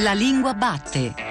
La lingua batte.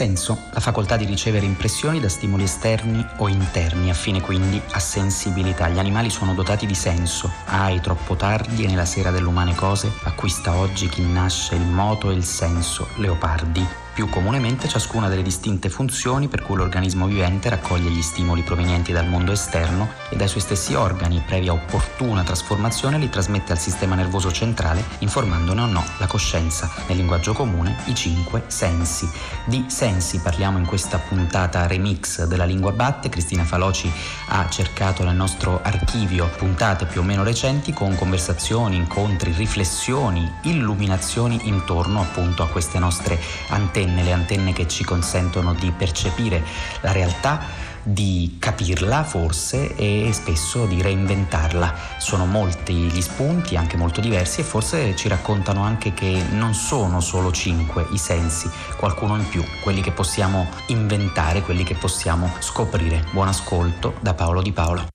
Senso, la facoltà di ricevere impressioni da stimoli esterni o interni, affine quindi a sensibilità. Gli animali sono dotati di senso, ai troppo tardi e nella sera dell'umane cose acquista oggi chi nasce il moto e il senso, leopardi più comunemente ciascuna delle distinte funzioni per cui l'organismo vivente raccoglie gli stimoli provenienti dal mondo esterno e dai suoi stessi organi, previa opportuna trasformazione, li trasmette al sistema nervoso centrale, informandone o no la coscienza, nel linguaggio comune i cinque sensi. Di sensi parliamo in questa puntata remix della lingua batte. Cristina Faloci ha cercato nel nostro archivio puntate più o meno recenti con conversazioni, incontri, riflessioni, illuminazioni intorno appunto a queste nostre antenne antenne, le antenne che ci consentono di percepire la realtà di capirla forse e spesso di reinventarla. Sono molti gli spunti, anche molto diversi, e forse ci raccontano anche che non sono solo cinque i sensi, qualcuno in più, quelli che possiamo inventare, quelli che possiamo scoprire. Buon ascolto da Paolo Di Paolo.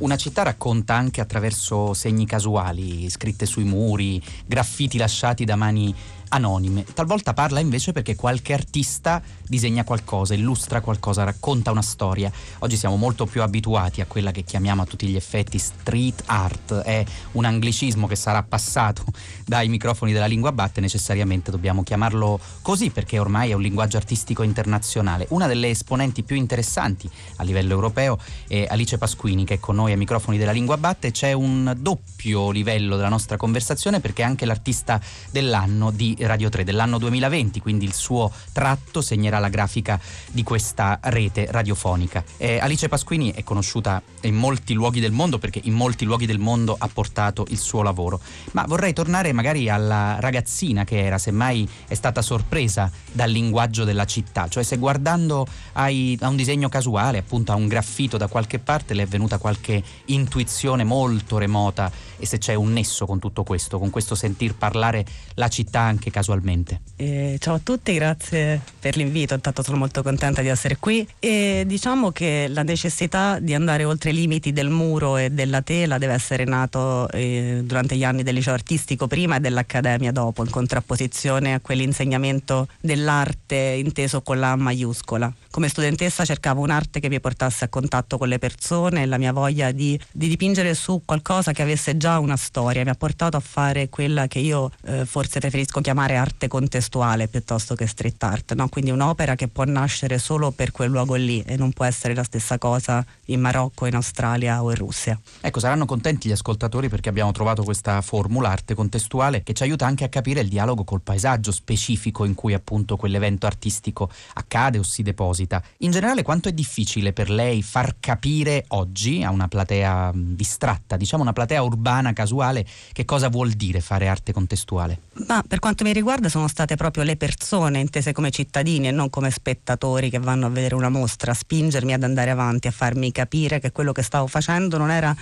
Una città racconta anche attraverso segni casuali, scritte sui muri, graffiti lasciati da mani anonime. Talvolta parla invece perché qualche artista disegna qualcosa, illustra qualcosa, racconta una storia. Oggi siamo molto più abituati a quella che chiamiamo a tutti gli effetti street art, è un anglicismo che sarà passato dai microfoni della lingua batte, necessariamente dobbiamo chiamarlo così perché ormai è un linguaggio artistico internazionale. Una delle esponenti più interessanti a livello europeo è Alice Pasquini che è con noi ai microfoni della lingua batte. C'è un doppio livello della nostra conversazione perché è anche l'artista dell'anno di Radio 3 dell'anno 2020, quindi il suo tratto segnerà la grafica di questa rete radiofonica. Eh, Alice Pasquini è conosciuta in molti luoghi del mondo perché in molti luoghi del mondo ha portato il suo lavoro, ma vorrei tornare magari alla ragazzina che era, semmai è stata sorpresa dal linguaggio della città, cioè se guardando ai, a un disegno casuale, appunto a un graffito da qualche parte le è venuta qualche intuizione molto remota. E se c'è un nesso con tutto questo, con questo sentir parlare la città anche anche casualmente. Eh, ciao a tutti, grazie per l'invito, intanto sono molto contenta di essere qui e diciamo che la necessità di andare oltre i limiti del muro e della tela deve essere nato eh, durante gli anni del liceo artistico prima e dell'accademia dopo, in contrapposizione a quell'insegnamento dell'arte inteso con la maiuscola. Come studentessa cercavo un'arte che mi portasse a contatto con le persone e la mia voglia di, di dipingere su qualcosa che avesse già una storia mi ha portato a fare quella che io eh, forse preferisco chiamare chiamare arte contestuale piuttosto che street art, no? quindi un'opera che può nascere solo per quel luogo lì e non può essere la stessa cosa in Marocco, in Australia o in Russia. Ecco, saranno contenti gli ascoltatori perché abbiamo trovato questa formula arte contestuale che ci aiuta anche a capire il dialogo col paesaggio specifico in cui appunto quell'evento artistico accade o si deposita. In generale quanto è difficile per lei far capire oggi a una platea distratta, diciamo una platea urbana casuale, che cosa vuol dire fare arte contestuale? Ma per quanto mi mi riguarda sono state proprio le persone intese come cittadini e non come spettatori che vanno a vedere una mostra a spingermi ad andare avanti, a farmi capire che quello che stavo facendo non era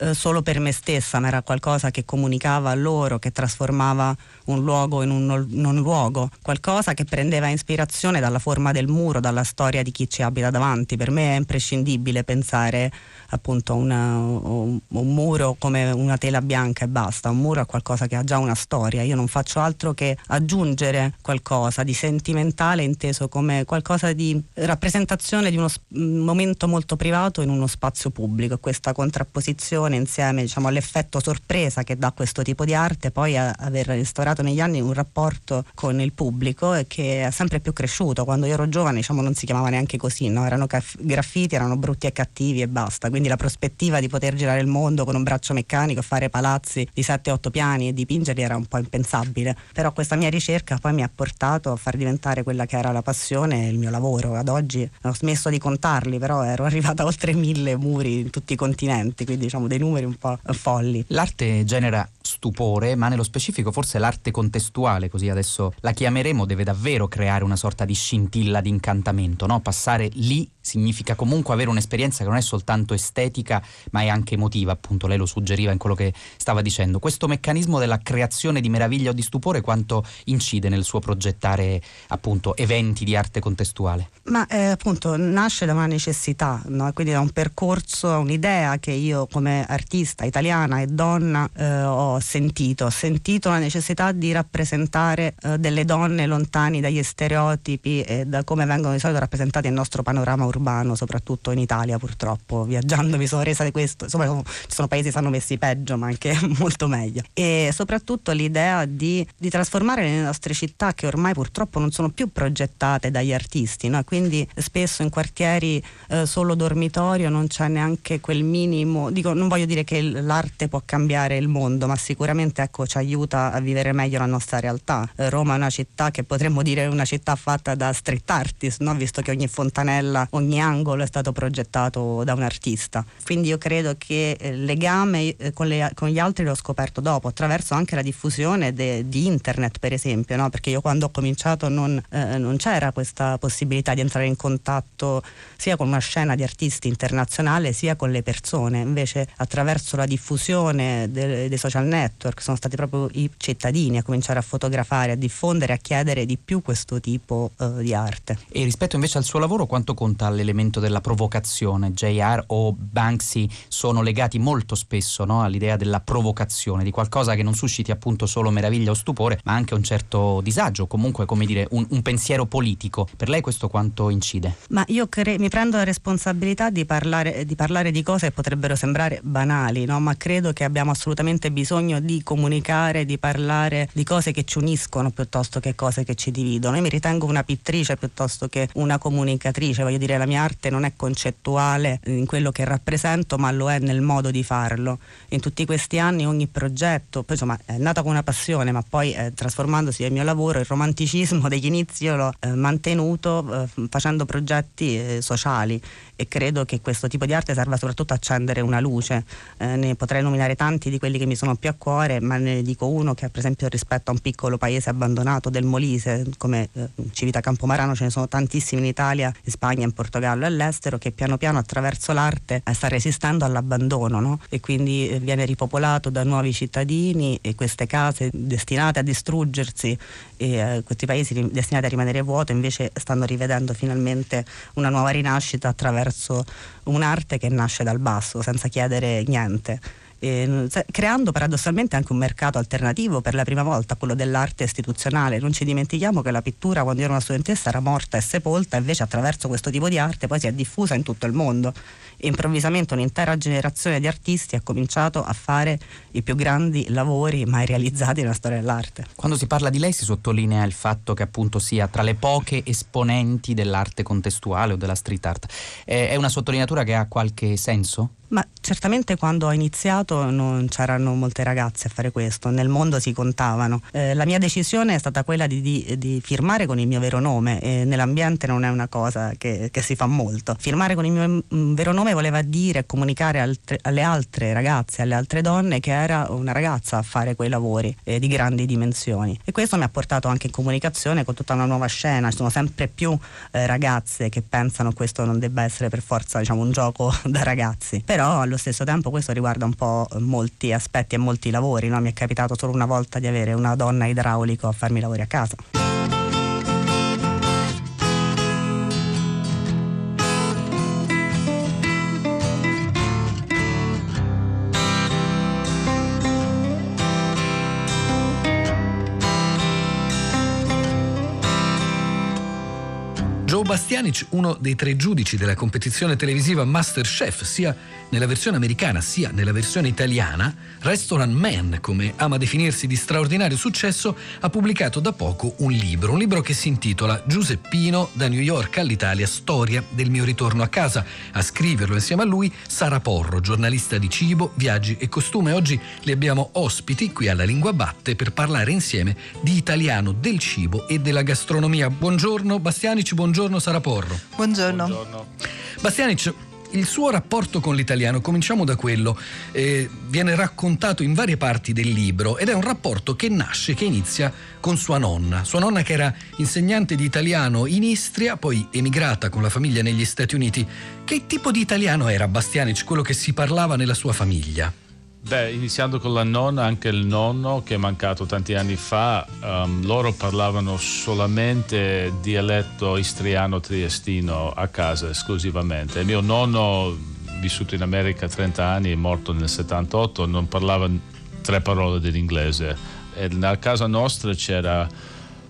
eh, solo per me stessa, ma era qualcosa che comunicava a loro, che trasformava un luogo in un non luogo, qualcosa che prendeva ispirazione dalla forma del muro, dalla storia di chi ci abita davanti. Per me è imprescindibile pensare appunto una, un, un, muro come una tela bianca e basta, un muro è qualcosa che ha già una storia, io non faccio altro che aggiungere qualcosa di sentimentale inteso come qualcosa di rappresentazione di uno un momento molto privato in uno spazio pubblico, questa contrapposizione insieme diciamo, all'effetto sorpresa che dà questo tipo di arte, poi aver instaurato negli anni un rapporto con il pubblico che è sempre più cresciuto, quando io ero giovane diciamo, non si chiamava neanche così, no? erano graffiti, erano brutti e cattivi e basta quindi la prospettiva di poter girare il mondo con un braccio meccanico, fare palazzi di 7-8 piani e dipingerli era un po' impensabile. Però questa mia ricerca poi mi ha portato a far diventare quella che era la passione e il mio lavoro. Ad oggi ho smesso di contarli, però ero arrivata a oltre mille muri in tutti i continenti, quindi diciamo dei numeri un po' folli. L'arte genera stupore, ma nello specifico forse l'arte contestuale, così adesso la chiameremo, deve davvero creare una sorta di scintilla di incantamento, no? passare lì significa comunque avere un'esperienza che non è soltanto estetica ma è anche emotiva, appunto lei lo suggeriva in quello che stava dicendo. Questo meccanismo della creazione di meraviglia o di stupore quanto incide nel suo progettare appunto eventi di arte contestuale? Ma eh, appunto nasce da una necessità, no? quindi da un percorso, un'idea che io come artista italiana e donna eh, ho sentito, ho sentito la necessità di rappresentare eh, delle donne lontani dagli stereotipi e da come vengono di solito rappresentati nel nostro panorama urbano, soprattutto in Italia purtroppo. Viaggiando mi sono resa di questo, insomma ci sono paesi che stanno messi peggio ma anche molto meglio. E soprattutto l'idea di, di trasformare le nostre città che ormai purtroppo non sono più progettate dagli artisti, no? quindi spesso in quartieri eh, solo dormitorio non c'è neanche quel minimo, dico non voglio dire che l'arte può cambiare il mondo, ma sicuramente ecco, ci aiuta a vivere meglio la nostra realtà. Eh, Roma è una città che potremmo dire una città fatta da street artist, no? visto che ogni fontanella, ogni angolo è stato progettato da un artista. Quindi io credo che il eh, legame eh, con, le, con, gli altri l'ho scoperto dopo, attraverso anche la diffusione de, di internet per esempio, no? perché io quando ho cominciato non, eh, non c'era questa possibilità di entrare in contatto sia con una scena di artisti internazionale sia con le persone, invece attraverso la diffusione dei, social network sono stati proprio i cittadini a cominciare a fotografare, a diffondere, a chiedere di più questo tipo uh, di arte. E rispetto invece al suo lavoro quanto conta l'elemento della provocazione? JR o Banksy sono legati molto spesso no, all'idea della provocazione, di qualcosa che non susciti appunto solo meraviglia o stupore, ma anche un certo disagio, comunque come dire un, un pensiero politico. Per lei questo quanto incide? Ma io cre- mi prendo la responsabilità di parlare, di parlare, di cose che potrebbero sembrare banali, no? ma credo che abbiamo assolutamente bisogno di comunicare, di parlare di cose che ci uniscono piuttosto che cose che ci dividono. Io mi ritengo una pittrice piuttosto che una comunicatrice, voglio dire la mia arte non è concettuale in quello che rappresento, ma lo è nel modo di farlo. In tutti questi anni ogni progetto, poi, insomma, è nata con una passione, ma poi eh, trasformandosi nel mio lavoro, il romanticismo degli inizi io l'ho eh, mantenuto eh, facendo progetti eh, sociali e credo che questo tipo di arte serva soprattutto a accendere una luce. Eh, ne potrei nominare tanti di quelli che mi sono più a cuore, ma ne dico uno che per esempio rispetto a un piccolo paese abbandonato del Molise, come eh, Civita Campomarano, ce ne sono tantissimi in Italia, in Spagna, in Portogallo e all'estero, che piano piano attraverso l'arte eh, sta resistendo all'abbandono no? e quindi eh, viene ripopolato da nuovi cittadini e queste case destinate a distruggersi e eh, questi paesi destinati a rimanere vuoti invece stanno rivedendo finalmente una nuova rinascita attraverso un'arte che nasce dal basso senza chiedere niente eh, creando paradossalmente anche un mercato alternativo per la prima volta, quello dell'arte istituzionale. Non ci dimentichiamo che la pittura quando io ero una studentessa era morta e sepolta, invece attraverso questo tipo di arte poi si è diffusa in tutto il mondo. Improvvisamente un'intera generazione di artisti ha cominciato a fare i più grandi lavori mai realizzati nella storia dell'arte. Quando si parla di lei si sottolinea il fatto che appunto sia tra le poche esponenti dell'arte contestuale o della street art. È una sottolineatura che ha qualche senso? Ma certamente quando ho iniziato non c'erano molte ragazze a fare questo, nel mondo si contavano. Eh, la mia decisione è stata quella di, di, di, firmare con il mio vero nome e nell'ambiente non è una cosa che, che, si fa molto. Firmare con il mio mm, vero nome voleva dire comunicare altre, alle altre ragazze, alle altre donne che era una ragazza a fare quei lavori eh, di grandi dimensioni. E questo mi ha portato anche in comunicazione con tutta una nuova scena, ci sono sempre più eh, ragazze che pensano che questo non debba essere per forza diciamo, un gioco da ragazzi. Per però allo stesso tempo questo riguarda un po' molti aspetti e molti lavori, no? mi è capitato solo una volta di avere una donna idraulico a farmi lavori a casa. Bastianic, uno dei tre giudici della competizione televisiva Masterchef, sia nella versione americana sia nella versione italiana, Restaurant Man, come ama definirsi di straordinario successo, ha pubblicato da poco un libro, un libro che si intitola Giuseppino da New York all'Italia, storia del mio ritorno a casa. A scriverlo insieme a lui Sara Porro, giornalista di cibo, viaggi e costume. Oggi li abbiamo ospiti qui alla Lingua Batte per parlare insieme di italiano, del cibo e della gastronomia. Buongiorno Bastianici, buongiorno Sara Porro. Buongiorno. buongiorno. Bastianic, il suo rapporto con l'italiano, cominciamo da quello, eh, viene raccontato in varie parti del libro ed è un rapporto che nasce, che inizia con sua nonna. Sua nonna che era insegnante di italiano in Istria, poi emigrata con la famiglia negli Stati Uniti. Che tipo di italiano era Bastianic, quello che si parlava nella sua famiglia? Beh, iniziando con la nonna, anche il nonno che è mancato tanti anni fa, um, loro parlavano solamente dialetto istriano triestino a casa esclusivamente. Il mio nonno, vissuto in America 30 anni, morto nel 78, non parlava tre parole dell'inglese. E nella casa nostra c'era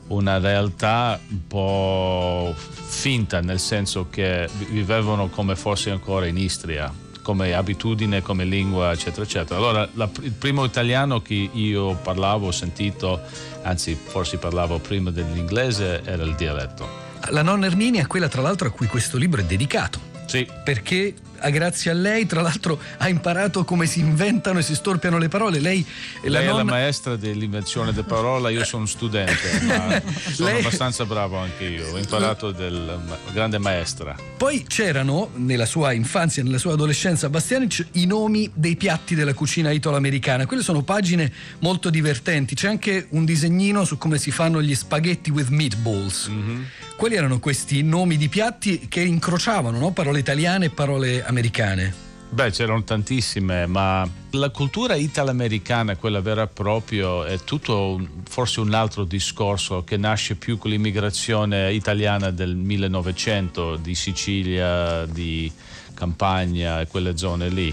una realtà un po' finta, nel senso che vivevano come fosse ancora in Istria come abitudine, come lingua, eccetera, eccetera. Allora, la, il primo italiano che io parlavo, ho sentito, anzi forse parlavo prima dell'inglese, era il dialetto. La nonna Erminia è quella tra l'altro a cui questo libro è dedicato. Sì. Perché grazie a lei, tra l'altro, ha imparato come si inventano e si storpiano le parole. Lei, lei la, è la maestra dell'invenzione della parola, io sono studente, ma sono lei... abbastanza bravo anche io. Ho imparato del grande maestra. Poi c'erano nella sua infanzia, nella sua adolescenza, Bastianic, i nomi dei piatti della cucina italo-americana. Quelle sono pagine molto divertenti. C'è anche un disegnino su come si fanno gli spaghetti with meatballs. Mm-hmm. Quali erano questi nomi di piatti che incrociavano no? parole italiane e parole americane? Beh, c'erano tantissime, ma la cultura italo-americana, quella vera e propria, è tutto forse un altro discorso che nasce più con l'immigrazione italiana del 1900, di Sicilia, di Campania e quelle zone lì.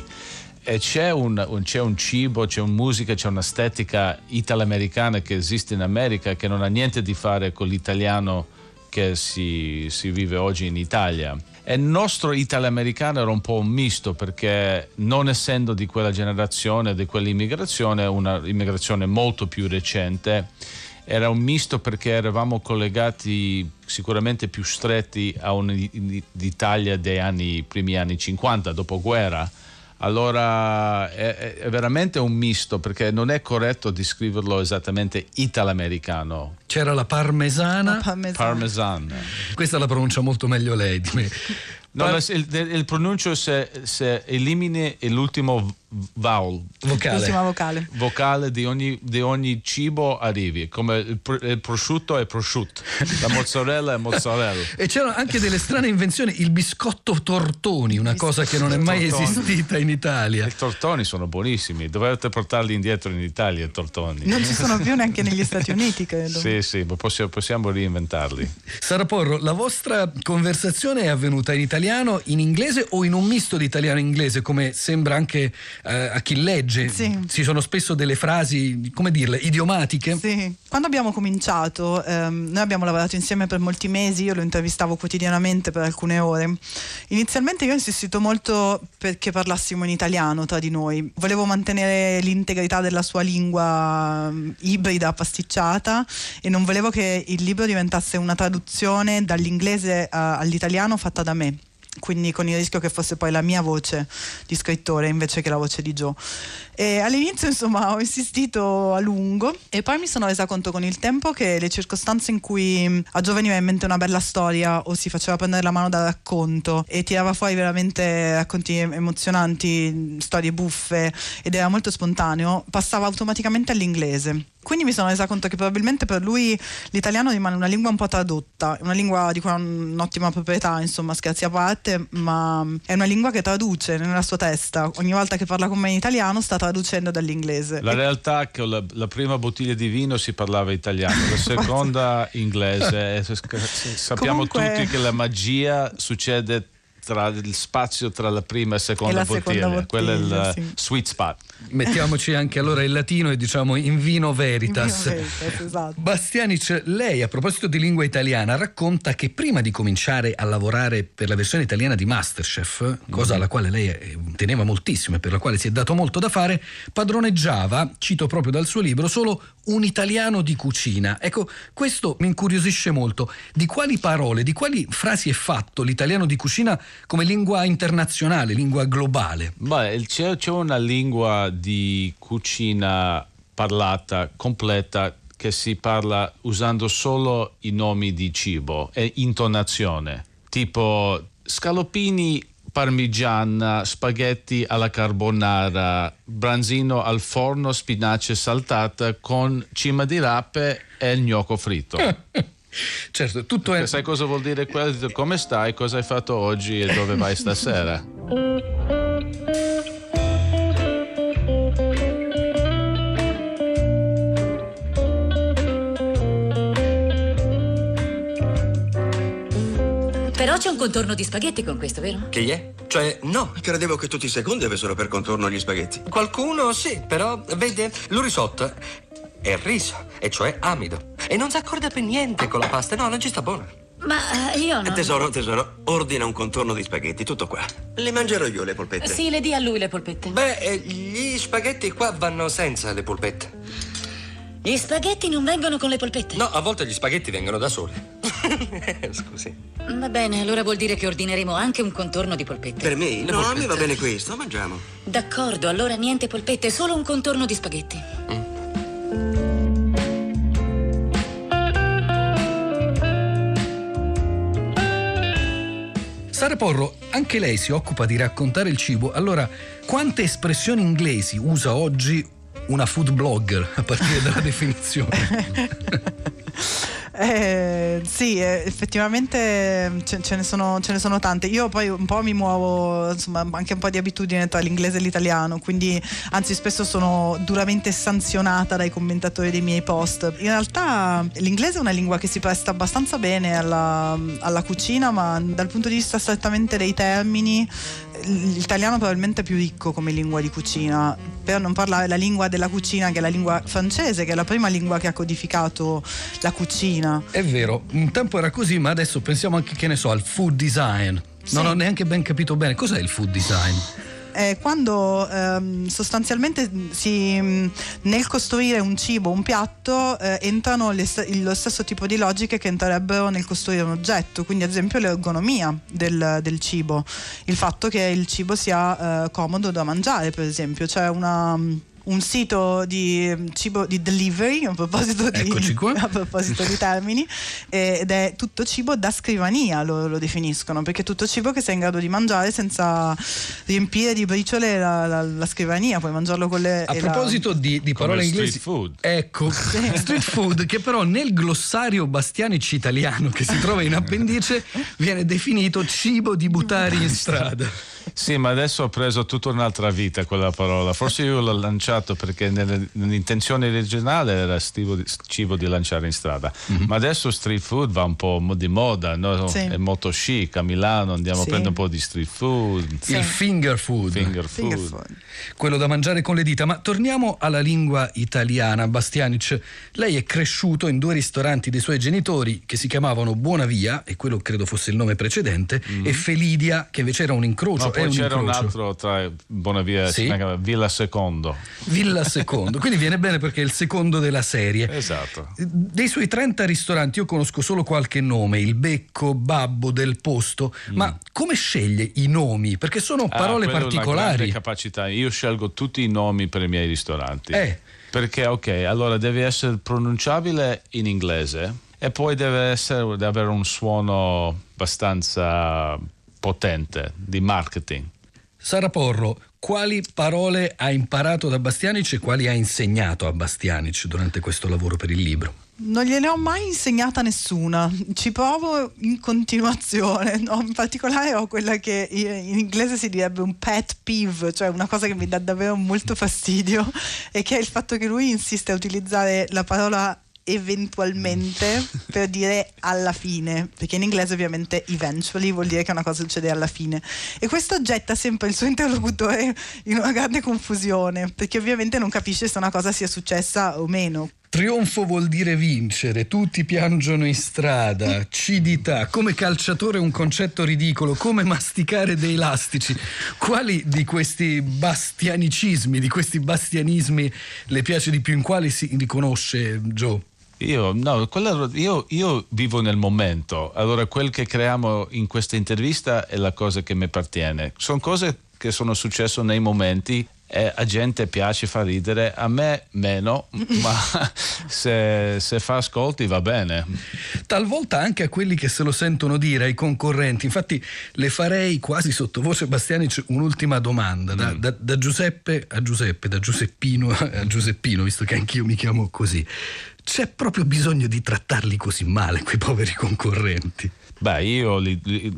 E c'è un, un, c'è un cibo, c'è una musica, c'è un'estetica italo-americana che esiste in America che non ha niente a di fare con l'italiano che si, si vive oggi in Italia. E il nostro italo-americano era un po' un misto perché non essendo di quella generazione, di quell'immigrazione, una immigrazione molto più recente, era un misto perché eravamo collegati sicuramente più stretti a un'Italia dei anni, primi anni 50, dopoguerra allora è, è, veramente un misto perché non è corretto descriverlo esattamente italo-americano. C'era la parmesana. La parmesana. parmesana. Questa la pronuncia molto meglio lei di me. No, Par- il, il, pronuncio se, se elimini l'ultimo vowel. Vocale. L'ultima vocale. Vocale di ogni, di ogni cibo arrivi, come il, il, prosciutto è prosciutto, la mozzarella è mozzarella. e c'erano anche delle strane invenzioni, il biscotto tortoni, una cosa che non è mai tortoni. esistita in Italia. I tortoni sono buonissimi, dovete portarli indietro in Italia i tortoni. Non ci sono più neanche negli Stati Uniti, credo. Sì, sì, possiamo, possiamo reinventarli. Sara Porro, la vostra conversazione è avvenuta in Italia italiano in inglese o in un misto di italiano e inglese, come sembra anche eh, a chi legge? Sì. Ci sono spesso delle frasi, come dirle, idiomatiche. Sì. Quando abbiamo cominciato, ehm, noi abbiamo lavorato insieme per molti mesi, io lo intervistavo quotidianamente per alcune ore. Inizialmente io ho insistito molto perché parlassimo in italiano tra di noi. Volevo mantenere l'integrità della sua lingua mm, ibrida, pasticciata e non volevo che il libro diventasse una traduzione dall'inglese all'italiano fatta da me quindi con il rischio che fosse poi la mia voce di scrittore invece che la voce di Joe. E all'inizio insomma ho insistito a lungo e poi mi sono resa conto con il tempo che le circostanze in cui a Joe veniva in mente una bella storia o si faceva prendere la mano dal racconto e tirava fuori veramente racconti emozionanti, storie buffe ed era molto spontaneo, passava automaticamente all'inglese quindi mi sono resa conto che probabilmente per lui l'italiano rimane una lingua un po' tradotta, una lingua di cui ha un'ottima proprietà, insomma, scherzi a parte, ma è una lingua che traduce nella sua testa. Ogni volta che parla con me in italiano sta traducendo dall'inglese. La realtà è che la, la prima bottiglia di vino si parlava italiano, la seconda inglese. Sappiamo Comunque... tutti che la magia succede tra il spazio tra la prima e seconda e la bottiglia. Seconda bottiglia, quella è il sì. sweet spot. Mettiamoci anche allora il latino e diciamo in vino veritas. In vino veritas esatto. Bastianic, lei a proposito di lingua italiana racconta che prima di cominciare a lavorare per la versione italiana di Masterchef, cosa mm alla quale lei eh, teneva moltissimo e per la quale si è dato molto da fare, padroneggiava, cito proprio dal suo libro, solo un italiano di cucina. Ecco, questo mi incuriosisce molto. Di quali parole, di quali frasi è fatto l'italiano di cucina come lingua internazionale, lingua globale? Beh, c'è, c'è una lingua di cucina parlata completa che si parla usando solo i nomi di cibo e intonazione. Tipo scaloppini parmigiana, spaghetti alla carbonara, branzino al forno, spinace saltata con cima di rape e il gnocco fritto. certo, tutto è... Sai cosa vuol dire quello? Come stai? Cosa hai fatto oggi e dove vai stasera? Però c'è un contorno di spaghetti con questo, vero? Chi è? Cioè, no, credevo che tutti i secondi avessero per contorno gli spaghetti. Qualcuno sì, però, vede, lo risotto è riso, e cioè amido. E non si accorda per niente con la pasta, no, non ci sta buona. Ma eh, io no. Tesoro, tesoro, ordina un contorno di spaghetti, tutto qua. Le mangerò io le polpette. Sì, le dia a lui le polpette. Beh, eh, gli spaghetti qua vanno senza le polpette. Gli spaghetti non vengono con le polpette? No, a volte gli spaghetti vengono da soli. Scusi. Va bene, allora vuol dire che ordineremo anche un contorno di polpette. Per me? Le no, polpette. a me va bene questo, mangiamo. D'accordo, allora niente polpette, solo un contorno di spaghetti. Sara Porro, anche lei si occupa di raccontare il cibo, allora quante espressioni inglesi usa oggi una food blogger a partire dalla definizione? Eh, sì, eh, effettivamente ce, ce ne sono, ce ne sono tante. Io poi un po' mi muovo, insomma, anche un po' di abitudine tra l'inglese e l'italiano, quindi anzi spesso sono duramente sanzionata dai commentatori dei miei post. In realtà l'inglese è una lingua che si presta abbastanza bene alla, alla cucina, ma dal punto di vista strettamente dei termini l'italiano probabilmente è più ricco come lingua di cucina, per non parlare della lingua della cucina che è la lingua francese, che è la prima lingua che ha codificato la cucina. È vero, un tempo era così, ma adesso pensiamo anche, che ne so, al food design. Sì. Non ho neanche ben capito bene cos'è il food design. È quando ehm, sostanzialmente si, mh, nel costruire un cibo, un piatto, eh, entrano le lo stesso tipo di logiche che entrerebbero nel costruire un oggetto, quindi ad esempio l'ergonomia del, del cibo, il fatto che il cibo sia eh, comodo da mangiare, per esempio, c'è una un sito di cibo di delivery a proposito di, a proposito di termini ed è tutto cibo da scrivania lo, lo, definiscono perché è tutto cibo che sei in grado di mangiare senza riempire di briciole la, la, la scrivania puoi mangiarlo con le a proposito la... di, di parole Come inglesi street food. ecco street food che però nel glossario Bastianic italiano che si trova in appendice viene definito cibo di buttare in strada sì, ma adesso ho preso tutta un'altra vita quella parola. Forse io l'ho lanciato perché nell'intenzione originale era cibo di lanciare in strada. Mm-hmm. Ma adesso street food va un po' di moda, no? Sì. è molto chic. A Milano andiamo Sì. a prendere un po' di street food. il finger food Finger Finger food. food. quello da mangiare con le dita. Ma torniamo alla lingua italiana. Bastianic, lei è cresciuto in due ristoranti dei suoi genitori che si chiamavano Buona Via, e quello credo fosse il nome precedente, e Felidia, che invece era un incrocio. È poi un c'era un incrocio. altro tra Bonavia Sì. si chiama Villa Secondo. Villa Secondo, quindi viene bene perché è il secondo della serie. Esatto. Dei suoi 30 ristoranti io conosco solo qualche nome, il Becco, Babbo, del Posto, ma come sceglie i nomi? Perché sono Mm. Ah, parole è grande particolari. capacità. Io scelgo tutti i nomi per i miei ristoranti. Eh. Perché, ok, allora deve essere pronunciabile in inglese e poi deve, essere, deve avere un suono abbastanza potente di marketing. Sara Porro, quali parole ha imparato da Bastianic e quali ha insegnato a Bastianic durante questo lavoro per il libro? Non gliene ho mai insegnata nessuna, ci provo in continuazione, no? in particolare ho quella che in inglese si direbbe un pet peeve, cioè una cosa che mi dà davvero molto fastidio e che è il fatto che lui insiste a utilizzare la parola eventualmente per dire alla fine, perché in inglese ovviamente eventually vuol dire che una cosa succede alla fine e questo getta sempre il suo interlocutore in una grande confusione, perché ovviamente non capisce se una cosa sia successa o meno. Trionfo vuol dire vincere, tutti piangono in strada, cidità, come calciatore un concetto ridicolo, come masticare dei lastici. Quali di questi bastianicismi, di questi bastianismi le piace di più? In quali si riconosce Joe? Io, no, quella- io, io vivo nel momento, allora quel che creiamo in questa intervista è la cosa che mi appartiene. Sono cose che sono successe nei momenti e a gente piace far ridere, a me meno, ma se, se, fa ascolti va bene. Talvolta anche a quelli che se lo sentono dire, ai concorrenti. Infatti le farei quasi sottovoce Bastianic un'ultima domanda, da, mm. da, da Giuseppe a Giuseppe, da Giuseppino a Giuseppino, visto che anch'io mi chiamo così. C'è proprio bisogno di trattarli così male, quei poveri concorrenti? Beh, io li, li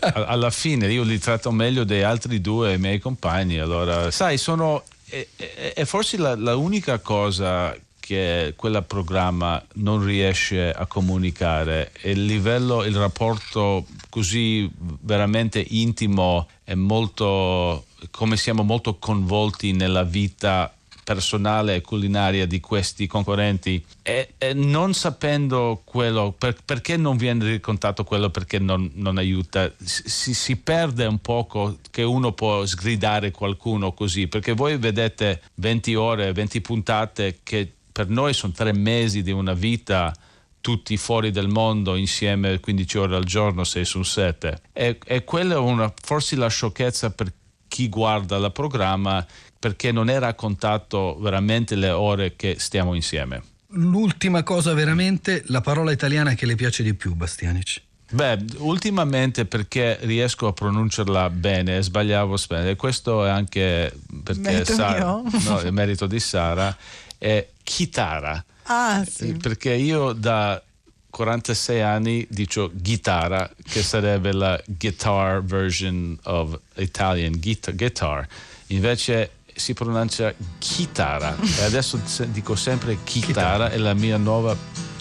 alla fine io li tratto meglio dei altri due miei compagni. Allora, sai, sono. È, è, è forse la, la, unica cosa che quel programma non riesce a comunicare è il livello, il rapporto così veramente intimo e molto come siamo molto coinvolti nella vita personale e culinaria di questi concorrenti e, e non sapendo quello, per, perché non viene raccontato quello, perché non, non aiuta, si, si, perde un poco che uno può sgridare qualcuno così, perché voi vedete 20 ore, 20 puntate che per noi sono tre mesi di una vita tutti fuori del mondo insieme 15 ore al giorno, 6 su 7. E, e quella è una, forse la sciocchezza per chi guarda il programma perché non è raccontato veramente le ore che stiamo insieme. L'ultima cosa veramente, la parola italiana che le piace di più, Bastianic. Beh, ultimamente perché riesco a pronunciarla bene, sbagliavo spesso, e questo è anche perché merito Sara, no, è merito di Sara, è chitara. Ah, sì. Perché io da 46 anni dico chitarra, che sarebbe la guitar version of Italian guitar. Invece si pronuncia chitarra e adesso dico sempre chitarra, è la mia nuova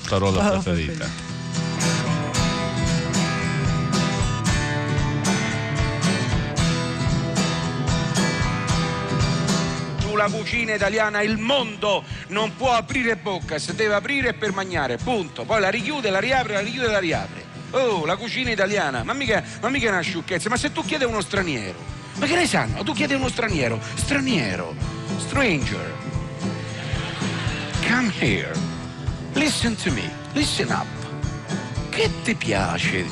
parola oh, preferita. la cucina italiana il mondo non può aprire bocca, se deve aprire per mangiare, punto. Poi la richiude, la riapre, la richiude, la riapre. Oh, la cucina italiana, ma mica, ma mica è una sciocchezza, ma se tu chiedi a uno straniero, ma che ne sanno? Tu chiedi a uno straniero, straniero, stranger, come here, listen to me, listen up. Che ti piace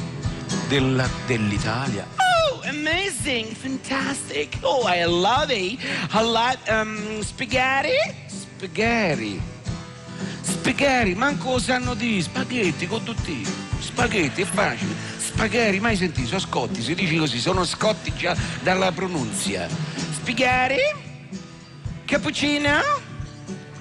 della, dell'Italia? Oh, amazing, fantastic. Oh, I love it. I like um, spaghetti. Spaghetti. Spaghetti, manco sanno di spaghetti con tutti. Spaghetti, è facile. Spaghetti, mai sentito? Sono scotti, si dice così, sono scotti già dalla pronuncia. Spaghetti? Cappuccino?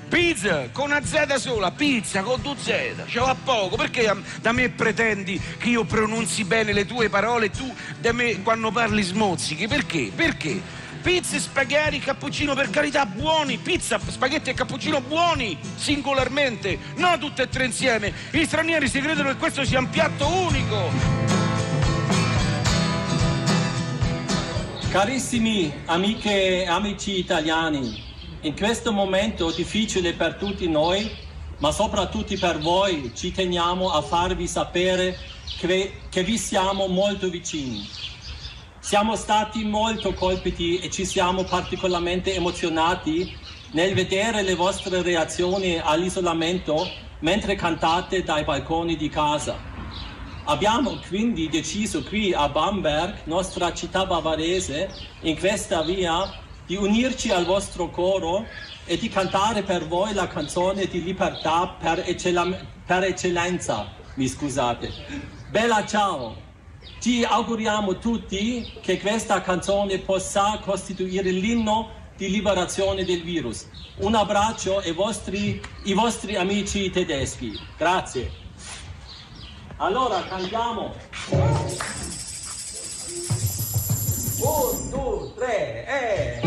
Pizza con una Z sola, pizza con due Z, ce va poco, perché da me pretendi che io pronunzi bene le tue parole e tu da me quando parli smozzichi? Perché? Perché? Pizza, spaghetti, cappuccino per carità buoni, pizza, spaghetti e cappuccino buoni singolarmente, non tutte e tre insieme. Gli stranieri si credono che questo sia un piatto unico. Carissimi amiche e amici italiani, in questo momento difficile per tutti noi, ma soprattutto per voi, ci teniamo a farvi sapere che, che vi siamo molto vicini. Siamo stati molto colpiti e ci siamo particolarmente emozionati nel vedere le vostre reazioni all'isolamento mentre cantate dai balconi di casa. Abbiamo quindi deciso qui a Bamberg, nostra città bavarese, in questa via, di unirci al vostro coro e di cantare per voi la canzone di libertà per, eccell- per eccellenza. Mi scusate. Bella ciao! Ci auguriamo tutti che questa canzone possa costituire l'inno di liberazione del virus. Un abbraccio ai vostri, ai vostri amici tedeschi. Grazie. Allora cantiamo. Un, due, tre, e...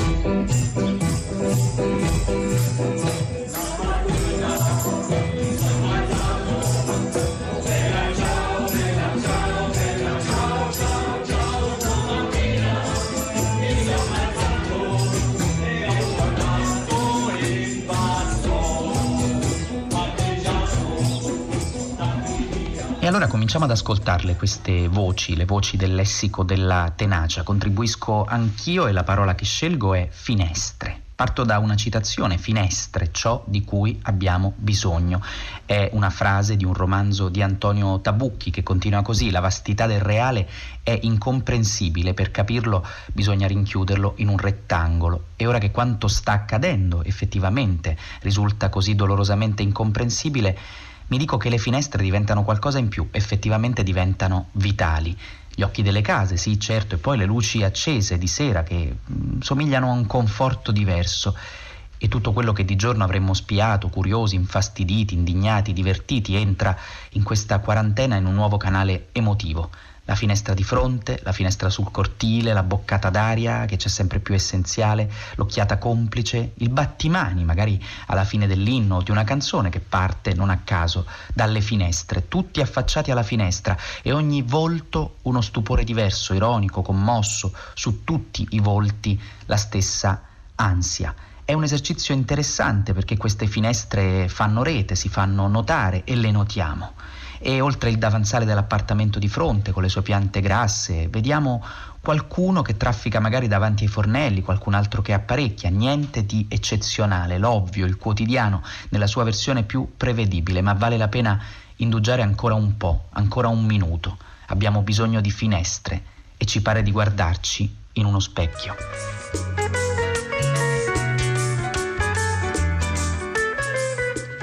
allora cominciamo ad ascoltarle queste voci, le voci del lessico della tenacia. Contribuisco anch'io e la parola che scelgo è finestre. Parto da una citazione, finestre, ciò di cui abbiamo bisogno. È una frase di un romanzo di Antonio Tabucchi che continua così, la vastità del reale è incomprensibile, per capirlo bisogna rinchiuderlo in un rettangolo. E ora che quanto sta accadendo effettivamente risulta così dolorosamente incomprensibile, mi dico che le finestre diventano qualcosa in più, effettivamente diventano vitali. Gli occhi delle case, sì, certo, e poi le luci accese di sera che mh, mm, somigliano a un conforto diverso. E tutto quello che di giorno avremmo spiato, curiosi, infastiditi, indignati, divertiti, entra in questa quarantena in un nuovo canale emotivo la finestra di fronte, la finestra sul cortile, la boccata d'aria che c'è sempre più essenziale, l'occhiata complice, il battimani magari alla fine dell'inno o di una canzone che parte non a caso dalle finestre, tutti affacciati alla finestra e ogni volto uno stupore diverso, ironico, commosso, su tutti i volti la stessa ansia. È un esercizio interessante perché queste finestre fanno rete, si fanno notare e le notiamo e oltre il davanzale dell'appartamento di fronte con le sue piante grasse, vediamo qualcuno che traffica magari davanti ai fornelli, qualcun altro che apparecchia, niente di eccezionale, l'ovvio, il quotidiano nella sua versione più prevedibile, ma vale la pena indugiare ancora un po', ancora un minuto. Abbiamo bisogno di finestre e ci pare di guardarci in uno specchio.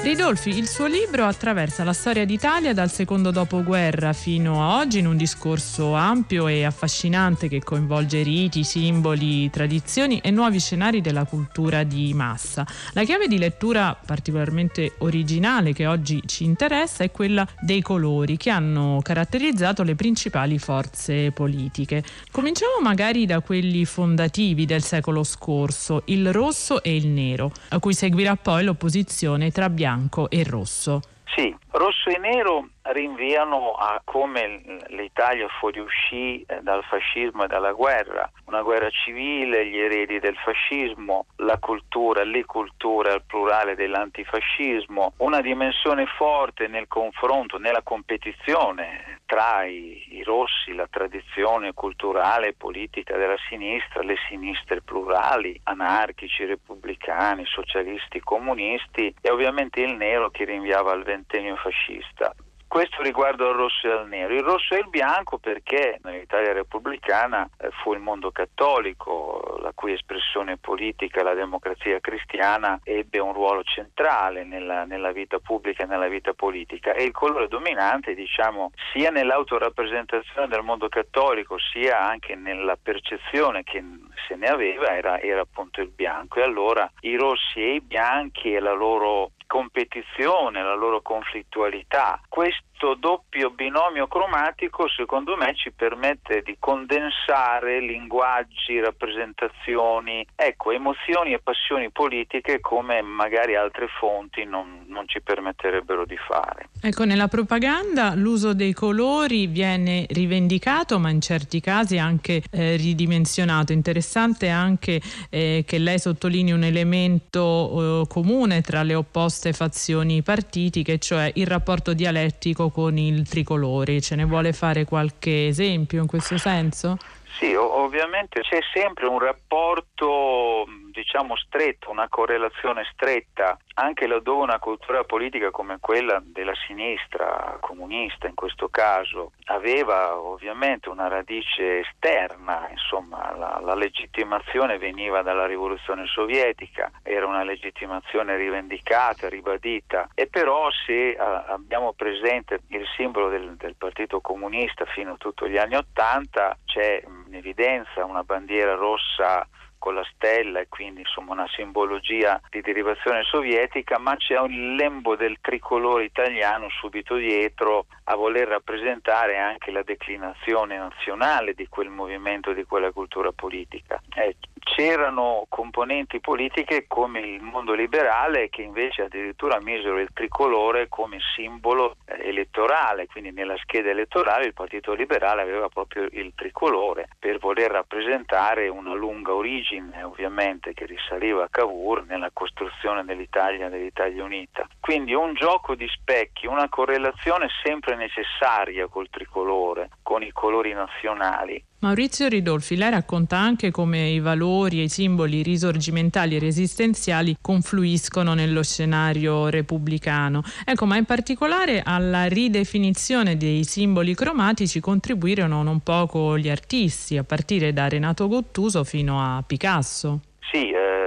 Ridolfi, il suo libro attraversa la storia d'Italia dal secondo dopoguerra fino a oggi in un discorso ampio e affascinante che coinvolge riti, simboli, tradizioni e nuovi scenari della cultura di massa. La chiave di lettura particolarmente originale che oggi ci interessa è quella dei colori che hanno caratterizzato le principali forze politiche. Cominciamo magari da quelli fondativi del secolo scorso, il rosso e il nero, a cui seguirà poi l'opposizione tra bianco bianco e rosso. Sì, rosso e nero rinviano a come l'Italia fuoriuscì eh, dal fascismo e dalla guerra, una guerra civile, gli eredi del fascismo, la cultura, le culture al plurale dell'antifascismo, una dimensione forte nel confronto, nella competizione tra i, i rossi, la tradizione culturale e politica della sinistra, le sinistre plurali, anarchici, repubblicani, socialisti, comunisti e ovviamente il nero che rinviava al ventennio fascista. Questo riguardo al rosso e al nero. Il rosso e il bianco perché nell'Italia repubblicana eh, fu il mondo cattolico, la cui espressione politica, la democrazia cristiana, ebbe un ruolo centrale nella, nella vita pubblica e nella vita politica e il colore dominante, diciamo, sia nell'autorappresentazione del mondo cattolico, sia anche nella percezione che se ne aveva, era, era appunto il bianco. E allora i rossi e i bianchi e la loro competizione, la loro conflittualità. Questo doppio binomio cromatico secondo me ci permette di condensare linguaggi, rappresentazioni, ecco, emozioni e passioni politiche come magari altre fonti non, non ci permetterebbero di fare. Ecco, nella propaganda l'uso dei colori viene rivendicato ma in certi casi anche eh, ridimensionato. Interessante anche eh, che lei sottolinei un elemento eh, comune tra le opposte opposte fazioni partitiche, cioè il rapporto dialettico con il tricolore. Ce ne vuole fare qualche esempio in questo senso? Sì, ovviamente c'è sempre un rapporto diciamo stretto, una correlazione stretta, anche laddove una cultura politica come quella della sinistra comunista in questo caso aveva ovviamente una radice esterna, insomma la, la legittimazione veniva dalla rivoluzione sovietica, era una legittimazione rivendicata, ribadita e però se a, abbiamo presente il simbolo del, del Partito Comunista fino a tutti gli anni Ottanta c'è in evidenza una bandiera rossa con la stella e quindi insomma una simbologia di derivazione sovietica, ma c'è un lembo del tricolore italiano subito dietro a voler rappresentare anche la declinazione nazionale di quel movimento, di quella cultura politica. Eh, c'erano componenti politiche come il mondo liberale che invece addirittura misero il tricolore come simbolo eh, elettorale, quindi nella scheda elettorale il Partito Liberale aveva proprio il tricolore per voler rappresentare una lunga origine ovviamente che risaliva a Cavour nella costruzione dell'Italia, dell'Italia unita. Quindi un gioco di specchi, una correlazione sempre necessaria col tricolore con i colori nazionali. Maurizio Ridolfi, lei racconta anche come i valori e i simboli risorgimentali e resistenziali confluiscono nello scenario repubblicano. Ecco, ma in particolare alla ridefinizione dei simboli cromatici contribuirono non poco gli artisti, a partire da Renato Gottuso fino a Picasso. Sì, eh,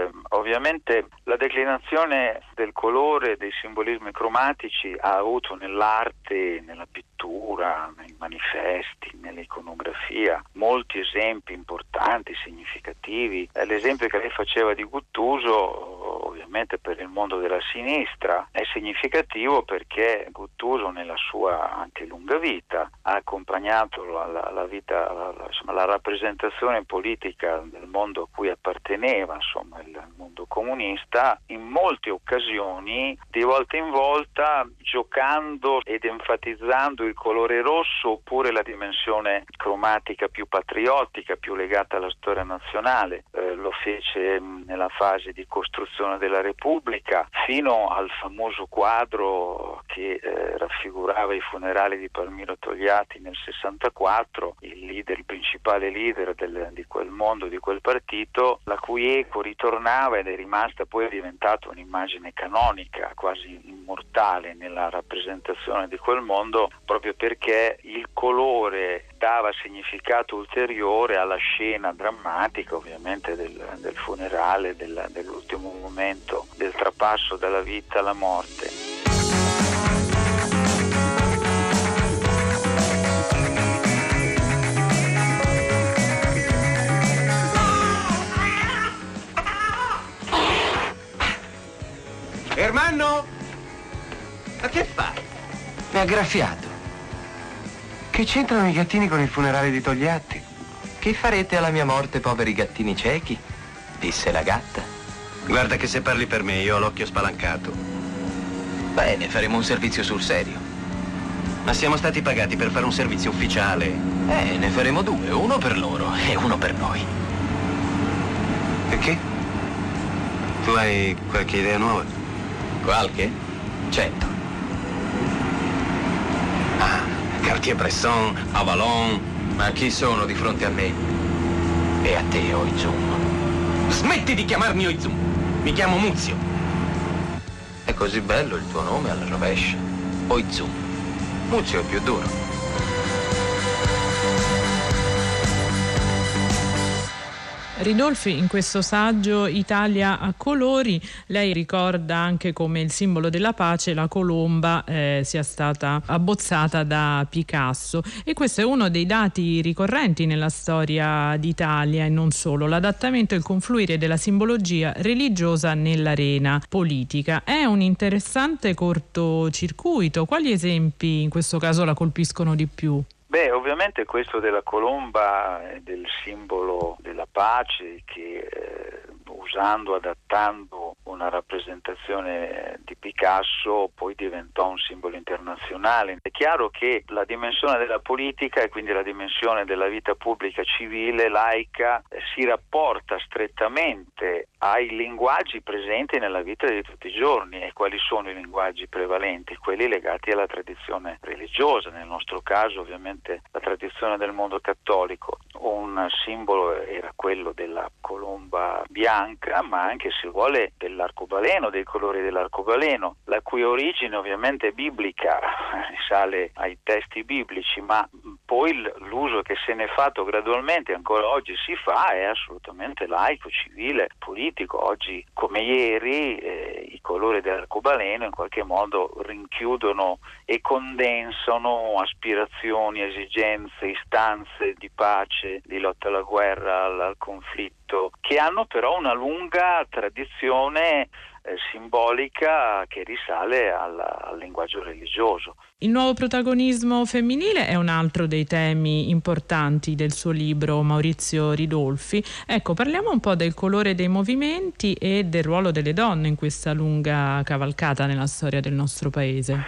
ovviamente la declinazione del colore, dei simbolismi cromatici ha avuto nell'arte, nella pittura, nei manifesti, nell'iconografia molti esempi importanti, significativi. L'esempio che lei faceva di Guttuso, ovviamente per il mondo della sinistra, è significativo perché Guttuso nella sua anche lunga vita ha accompagnato la, la, la vita, la, insomma, la rappresentazione politica del mondo a cui apparteneva, insomma il mondo comunista, in molte occasioni, di volta in volta, giocando ed enfatizzando il colore rosso oppure la dimensione cromatica più patriottica, più legata alla storia nazionale. Eh, lo fece nella fase di costruzione della Repubblica, fino al famoso quadro che eh, raffigurava i funerali di Palmiro Togliatti nel 64, il leader, il principale leader del, di quel mondo, di quel partito, la cui eco ritornava ed è rimasta poi è diventata un'immagine canonica, quasi immortale nella rappresentazione di quel mondo, proprio perché il colore dava significato ulteriore alla scena drammatica ovviamente del, del funerale, del, dell'ultimo momento, del trapasso dalla vita alla morte. Ermanno? Ma che fai? Mi ha graffiato. Che c'entrano i gattini con il funerale di Togliatti? Che farete alla mia morte, poveri gattini ciechi? Disse la gatta. Guarda che se parli per me, io ho l'occhio spalancato. Bene, faremo un servizio sul serio. Ma siamo stati pagati per fare un servizio ufficiale. Eh, ne faremo due, uno per loro e uno per noi. Perché? Tu hai qualche idea nuova? Qualche? Cento. Ah, Cartier-Bresson, Avalon. Ma chi sono di fronte a me? E a te, Oizum. Smetti di chiamarmi Oizum. Mi chiamo Muzio. È così bello il tuo nome alla rovescia. Oizum. Muzio è più duro. Ridolfi in questo saggio Italia a colori, lei ricorda anche come il simbolo della pace, la colomba, eh, sia stata abbozzata da Picasso e questo è uno dei dati ricorrenti nella storia d'Italia e non solo, l'adattamento e il confluire della simbologia religiosa nell'arena politica. È un interessante cortocircuito, quali esempi in questo caso la colpiscono di più? Beh, ovviamente questo della colomba è del simbolo della pace che eh, usando, adattando una rappresentazione di Picasso poi diventò un simbolo internazionale. È chiaro che la dimensione della politica e quindi la dimensione della vita pubblica civile, laica, eh, si rapporta strettamente ai linguaggi presenti nella vita di tutti i giorni e quali sono i linguaggi prevalenti, quelli legati alla tradizione religiosa, nel nostro caso ovviamente la tradizione del mondo cattolico. Un simbolo era quello della colomba bianca, ma anche se vuole dell'arcobaleno, dei colori dell'arcobaleno, la cui origine ovviamente è biblica, risale ai testi biblici, ma poi l'uso che se ne è fatto gradualmente, ancora oggi si fa, è assolutamente laico, civile, politico. Oggi come ieri eh, i colori dell'arcobaleno in qualche modo rinchiudono e condensano aspirazioni, esigenze, istanze di pace, di lotta alla guerra, al conflitto, che hanno però una lunga tradizione eh, simbolica che risale al, al linguaggio religioso. Il nuovo protagonismo femminile è un altro dei temi importanti del suo libro Maurizio Ridolfi. Ecco, parliamo un po' del colore dei movimenti e del ruolo delle donne in questa lunga cavalcata nella storia del nostro paese.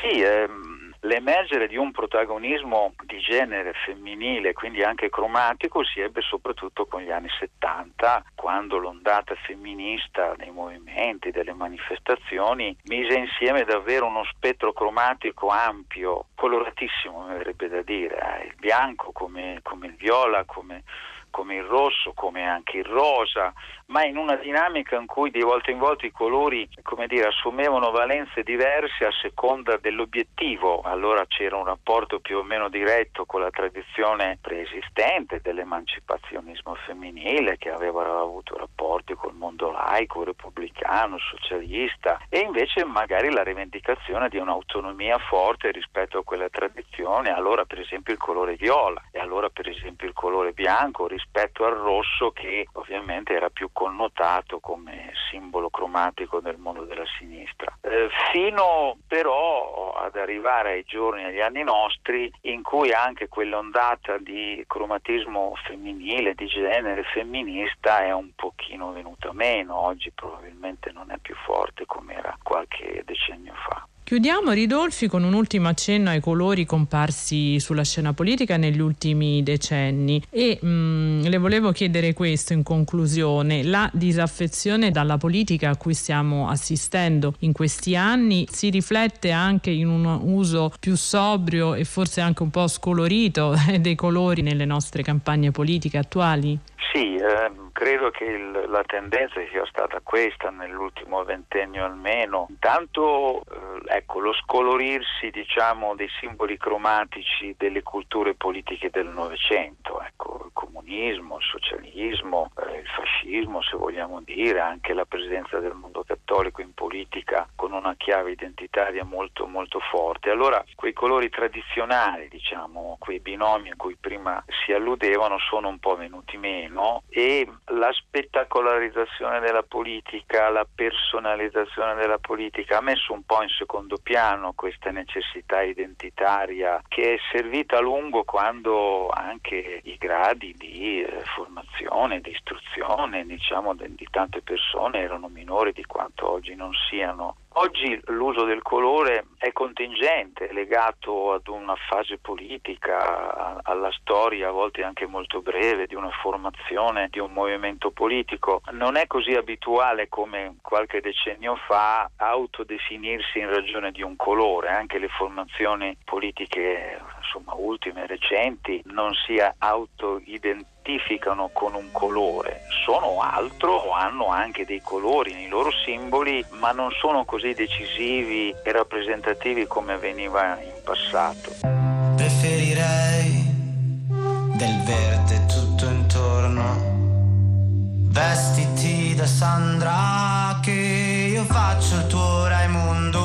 Sì, ehm, L'emergere di un protagonismo di genere femminile, quindi anche cromatico, si ebbe soprattutto con gli anni 70, quando l'ondata femminista dei movimenti, delle manifestazioni, mise insieme davvero uno spettro cromatico ampio, coloratissimo mi verrebbe da dire, eh? il bianco come, come il viola, come come il rosso, come anche il rosa, ma in una dinamica in cui di volta in volta i colori, dire, assumevano valenze diverse a seconda dell'obiettivo. Allora c'era un rapporto più o meno diretto con la tradizione preesistente dell'emancipazionismo femminile che aveva avuto rapporti col mondo laico, repubblicano, socialista e invece magari la rivendicazione di un'autonomia forte rispetto a quella tradizione, allora per esempio il colore viola e allora per esempio il colore bianco rispetto al rosso che ovviamente era più connotato come simbolo cromatico del mondo della sinistra. Eh, fino però ad arrivare ai giorni, agli anni nostri, in cui anche quell'ondata di cromatismo femminile, di genere femminista è un pochino venuta meno, oggi probabilmente non è più forte come era qualche decennio fa. Chiudiamo Ridolfi con un ultimo accenno ai colori comparsi sulla scena politica negli ultimi decenni e mh, mm, le volevo chiedere questo in conclusione. La disaffezione dalla politica a cui stiamo assistendo in questi anni si riflette anche in un uso più sobrio e forse anche un po' scolorito dei colori nelle nostre campagne politiche attuali? Sì, ehm, credo che il, la tendenza sia stata questa nell'ultimo ventennio almeno. Intanto eh, ecco, lo scolorirsi diciamo, dei simboli cromatici delle culture politiche del Novecento, ecco, il comunismo, il socialismo, eh, il fascismo se vogliamo dire, anche la presenza del mondo cattolico in politica con una chiave identitaria molto molto forte. Allora quei colori tradizionali, diciamo, quei binomi a cui prima si alludevano sono un po' venuti meno no? e la spettacolarizzazione della politica, la personalizzazione della politica ha messo un po' in secondo piano questa necessità identitaria che è servita a lungo quando anche i gradi di eh, formazione, di istruzione diciamo, di, di tante persone erano minori di quanto oggi non siano. Oggi l'uso del colore è contingente, legato ad una fase politica, alla storia a volte anche molto breve di una formazione di un movimento politico. Non è così abituale come qualche decennio fa autodefinirsi in ragione di un colore, anche le formazioni politiche insomma, ultime, recenti, non si autoidentificano con un colore, sono altro o hanno anche dei colori nei loro simboli, ma non sono così decisivi e rappresentativi come avveniva in passato. Preferirei del verde tutto intorno. Vestiti da Sandra che io faccio il tuo Raimundo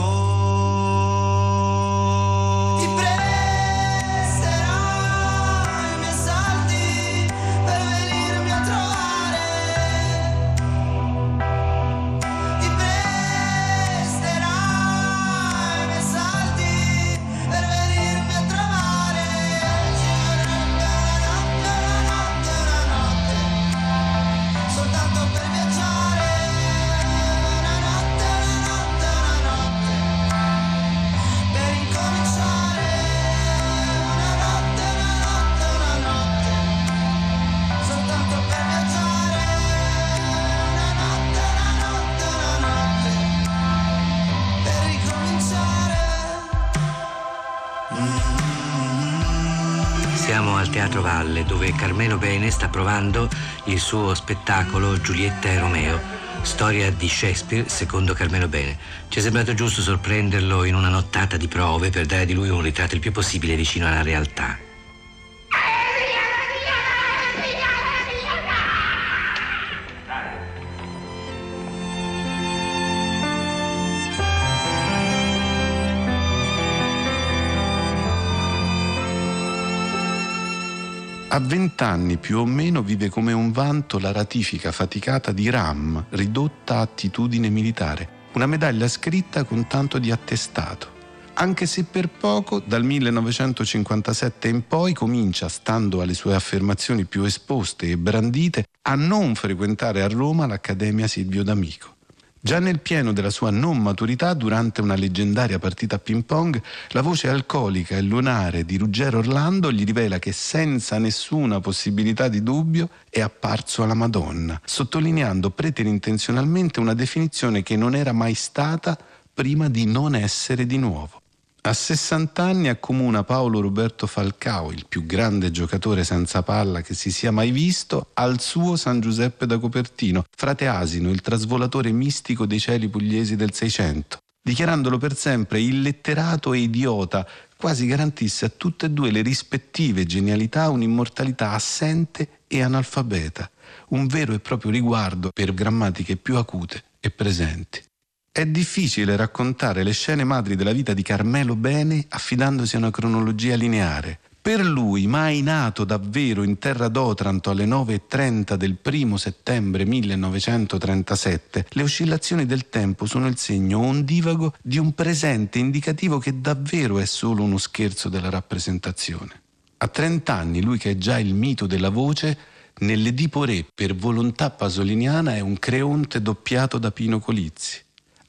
Teatro Valle, dove Carmelo Bene sta provando il suo spettacolo Giulietta e Romeo, storia di Shakespeare secondo Carmelo Bene. Ci è sembrato giusto sorprenderlo in una nottata di prove per dare di lui un ritratto il più possibile vicino alla realtà. A vent'anni più o meno vive come un vanto la ratifica faticata di RAM, ridotta a attitudine militare, una medaglia scritta con tanto di attestato. Anche se per poco, dal 1957 in poi comincia, stando alle sue affermazioni più esposte e brandite, a non frequentare a Roma l'Accademia Silvio D'Amico. Già nel pieno della sua non maturità, durante una leggendaria partita a ping pong, la voce alcolica e lunare di Ruggero Orlando gli rivela che senza nessuna possibilità di dubbio è apparso alla Madonna, sottolineando preterintenzionalmente una definizione che non era mai stata prima di non essere di nuovo. A 60 anni accomuna Paolo Roberto Falcao, il più grande giocatore senza palla che si sia mai visto, al suo San Giuseppe da Copertino, frate Asino, il trasvolatore mistico dei cieli pugliesi del Seicento, dichiarandolo per sempre illetterato e idiota, quasi garantisse a tutte e due le rispettive genialità un'immortalità assente e analfabeta, un vero e proprio riguardo per grammatiche più acute e presenti. È difficile raccontare le scene madri della vita di Carmelo Bene affidandosi a una cronologia lineare. Per lui, mai nato davvero in terra d'Otranto alle 9.30 del 1 settembre 1937, le oscillazioni del tempo sono il segno ondivago di un presente indicativo che davvero è solo uno scherzo della rappresentazione. A 30 anni, lui che è già il mito della voce, nell'Edipo Re per volontà pasoliniana è un creonte doppiato da Pino Colizzi.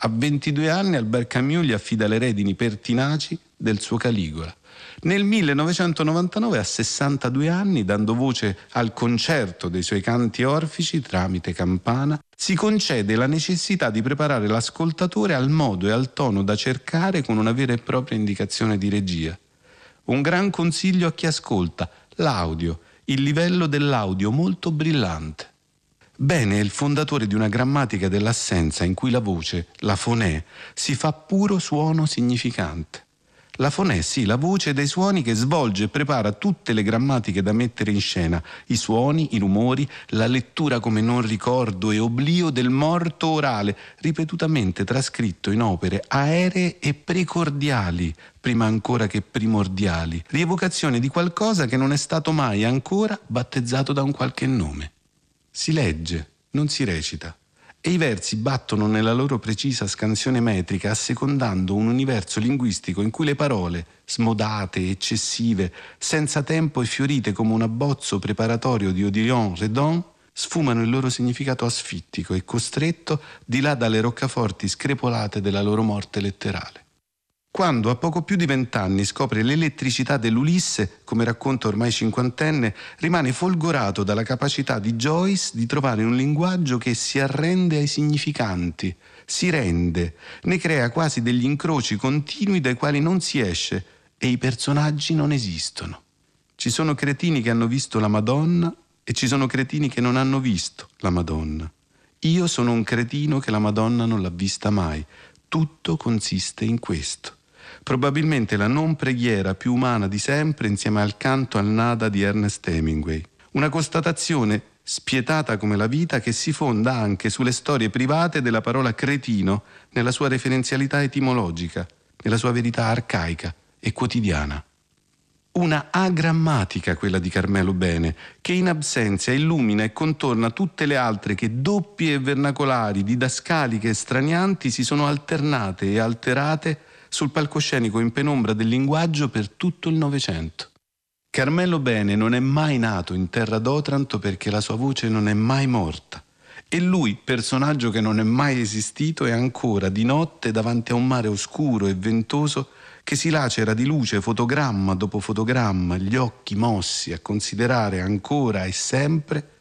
A 22 anni Albert Camus gli affida le redini pertinaci del suo Caligola. Nel 1999, a 62 anni, dando voce al concerto dei suoi canti orfici tramite campana, si concede la necessità di preparare l'ascoltatore al modo e al tono da cercare con una vera e propria indicazione di regia. Un gran consiglio a chi ascolta, l'audio, il livello dell'audio molto brillante. Bene è il fondatore di una grammatica dell'assenza in cui la voce, la fonè, si fa puro suono significante. La fonè, sì, la voce dei suoni che svolge e prepara tutte le grammatiche da mettere in scena, i suoni, i rumori, la lettura come non ricordo e oblio del morto orale, ripetutamente trascritto in opere aeree e precordiali, prima ancora che primordiali, rievocazione di qualcosa che non è stato mai ancora battezzato da un qualche nome. Si legge, non si recita, e i versi battono nella loro precisa scansione metrica assecondando un universo linguistico in cui le parole, smodate, eccessive, senza tempo e fiorite come un abbozzo preparatorio di Odilon Redon, sfumano il loro significato asfittico e costretto di là dalle roccaforti screpolate della loro morte letterale. Quando a poco più di vent'anni scopre l'elettricità dell'Ulisse, come racconta ormai cinquantenne, rimane folgorato dalla capacità di Joyce di trovare un linguaggio che si arrende ai significanti, si rende, ne crea quasi degli incroci continui dai quali non si esce e i personaggi non esistono. Ci sono cretini che hanno visto la Madonna e ci sono cretini che non hanno visto la Madonna. Io sono un cretino che la Madonna non l'ha vista mai. Tutto consiste in questo probabilmente la non preghiera più umana di sempre insieme al canto al nada di Ernest Hemingway. Una constatazione spietata come la vita che si fonda anche sulle storie private della parola cretino nella sua referenzialità etimologica, nella sua verità arcaica e quotidiana. Una agrammatica quella di Carmelo Bene, che in absenza illumina e contorna tutte le altre che doppie e vernacolari, didascaliche e stranianti si sono alternate e alterate sul palcoscenico in penombra del linguaggio per tutto il Novecento. Carmelo Bene non è mai nato in terra d'Otranto perché la sua voce non è mai morta. E lui, personaggio che non è mai esistito, è ancora di notte davanti a un mare oscuro e ventoso che si lacera di luce fotogramma dopo fotogramma, gli occhi mossi a considerare ancora e sempre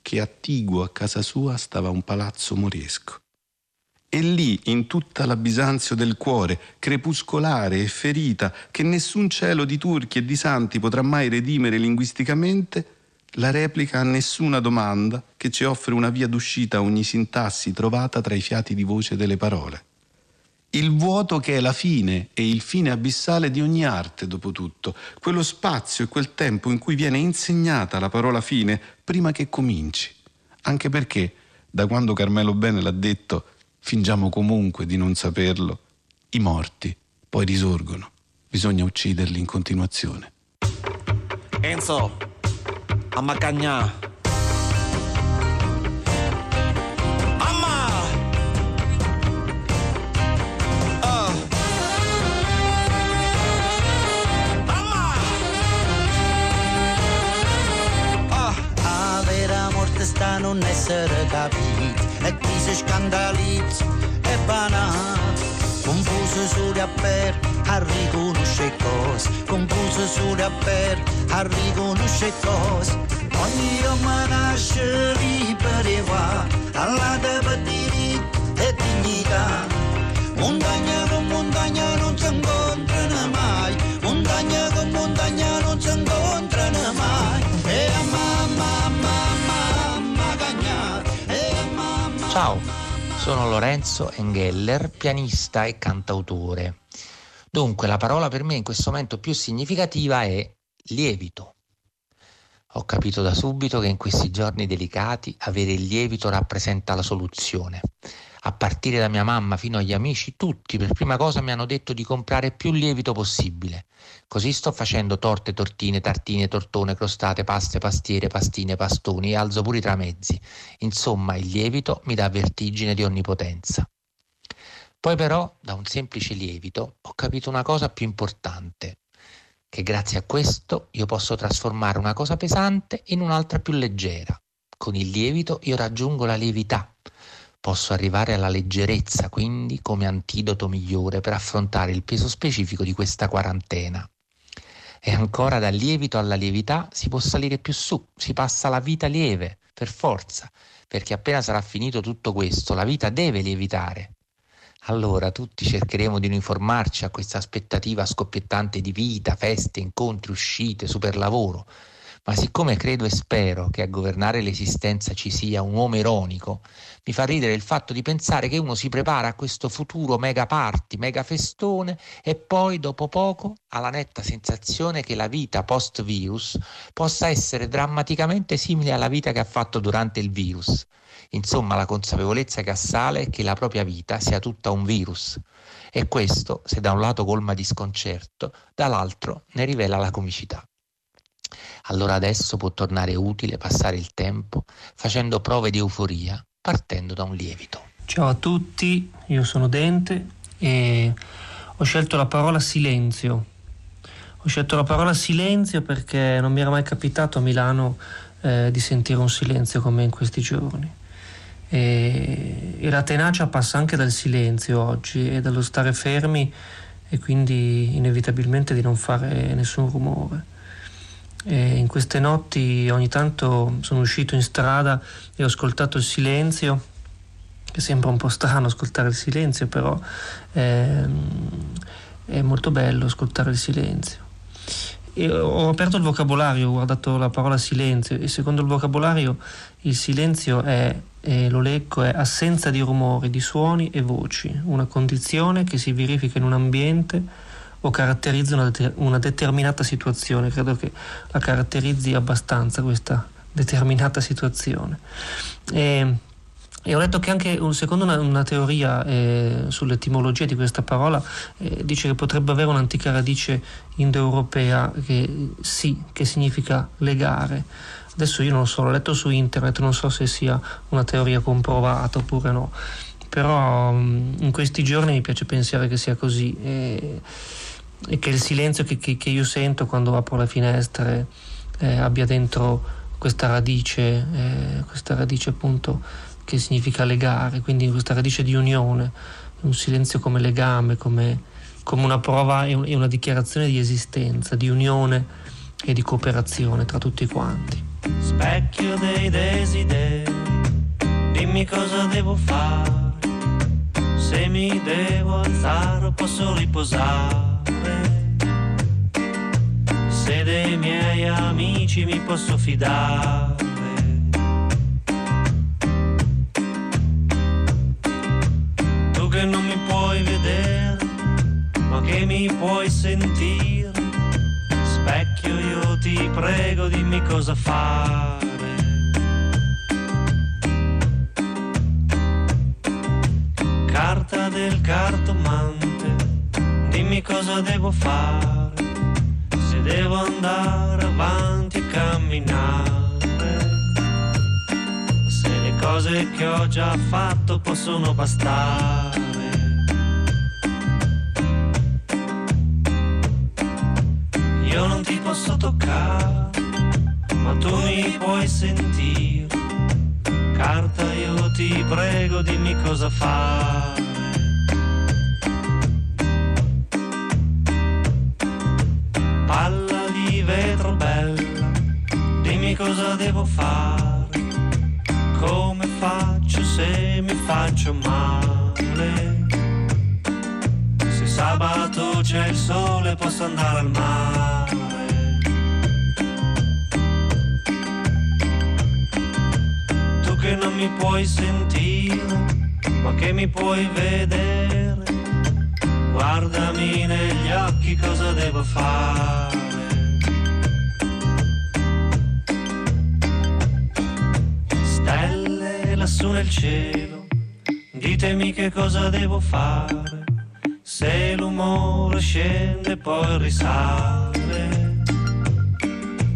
che attiguo a casa sua stava un palazzo moresco. E lì, in tutta la Bisanzio del cuore, crepuscolare e ferita, che nessun cielo di turchi e di santi potrà mai redimere linguisticamente, la replica a nessuna domanda che ci offre una via d'uscita a ogni sintassi trovata tra i fiati di voce delle parole. Il vuoto che è la fine e il fine abissale di ogni arte, dopo tutto, quello spazio e quel tempo in cui viene insegnata la parola fine prima che cominci. Anche perché, da quando Carmelo Bene l'ha detto, fingiamo comunque di non saperlo, i morti poi risorgono. Bisogna ucciderli in continuazione. Enzo, a Macagna. Amma! Ah. A ver, amor, te están non essere capito e chi si scandalizza è banale. Confuso a per a riconoscere cose, confuso a per a riconoscere cose. Ogni uomo nasce libero qua, alla per diritto e dignità. Montagna con montagna non si incontrano mai, Ciao, sono Lorenzo Engeller, pianista e cantautore. Dunque, la parola per me in questo momento più significativa è lievito. Ho capito da subito che in questi giorni delicati avere il lievito rappresenta la soluzione. A partire da mia mamma fino agli amici, tutti per prima cosa mi hanno detto di comprare più lievito possibile. Così sto facendo torte, tortine, tartine, tortone, crostate, paste, pastiere, pastine, pastoni e alzo pure i tramezzi. Insomma, il lievito mi dà vertigine di onnipotenza. Poi però, da un semplice lievito, ho capito una cosa più importante, che grazie a questo io posso trasformare una cosa pesante in un'altra più leggera. Con il lievito io raggiungo la lievità. Posso arrivare alla leggerezza, quindi come antidoto migliore per affrontare il peso specifico di questa quarantena. E ancora dal lievito alla lievità si può salire più su, si passa alla vita lieve, per forza, perché appena sarà finito tutto questo, la vita deve lievitare. Allora tutti cercheremo di uniformarci a questa aspettativa scoppiettante di vita, feste, incontri, uscite, super lavoro. Ma siccome credo e spero che a governare l'esistenza ci sia un uomo ironico, mi fa ridere il fatto di pensare che uno si prepara a questo futuro mega party, mega festone e poi dopo poco ha la netta sensazione che la vita post virus possa essere drammaticamente simile alla vita che ha fatto durante il virus. Insomma, la consapevolezza che assale è che la propria vita sia tutta un virus. E questo, se da un lato colma di sconcerto, dall'altro ne rivela la comicità. Allora adesso può tornare utile passare il tempo facendo prove di euforia, partendo da un lievito. Ciao a tutti, io sono Dente e ho scelto la parola silenzio. Ho scelto la parola silenzio perché non mi era mai capitato a Milano eh, di sentire un silenzio come in questi giorni. E, e la tenacia passa anche dal silenzio oggi e dallo stare fermi e quindi inevitabilmente di non fare nessun rumore. E in queste notti ogni tanto sono uscito in strada e ho ascoltato il silenzio, che sembra un po' strano ascoltare il silenzio, però è, è molto bello ascoltare il silenzio. E ho aperto il vocabolario, ho guardato la parola silenzio e secondo il vocabolario il silenzio è, lo leggo, è assenza di rumori, di suoni e voci, una condizione che si verifica in un ambiente o caratterizza una, una determinata situazione. Credo che la caratterizzi abbastanza questa determinata situazione. E, e ho letto che anche secondo una, una teoria eh, sull'etimologia di questa parola eh, dice che potrebbe avere un'antica radice indoeuropea che sì, che significa legare. Adesso io non so, l'ho letto su internet, non so se sia una teoria comprovata oppure no, però mm, in questi giorni mi piace pensare che sia così e, e che il silenzio che, che, che, io sento quando apro le finestre eh, abbia dentro questa radice, eh, questa radice appunto che significa legare, quindi questa radice di unione, un silenzio come legame, come, come una prova e una dichiarazione di esistenza, di unione e di cooperazione tra tutti quanti. Specchio dei desideri, dimmi cosa devo fare, se mi devo alzare o posso riposare, se dei miei amici mi posso fidare. Tu che non mi puoi vedere, ma che mi puoi sentire specchio io ti prego dimmi cosa fare. Carta del cartomante, dimmi cosa devo fare, devo andare avanti e camminare, se le cose che ho già fatto possono bastare. Io non ti posso toccare, ma tu mi puoi sentire. Carta, io ti prego, dimmi cosa fare. Faccio male? Se sabato c'è il sole posso andare al mare. Tu che non mi puoi sentire, ma che mi puoi vedere. Guardami negli occhi cosa devo fare. Stelle lassù nel cielo, ditemi che cosa devo fare. Se l'umore scende poi risale.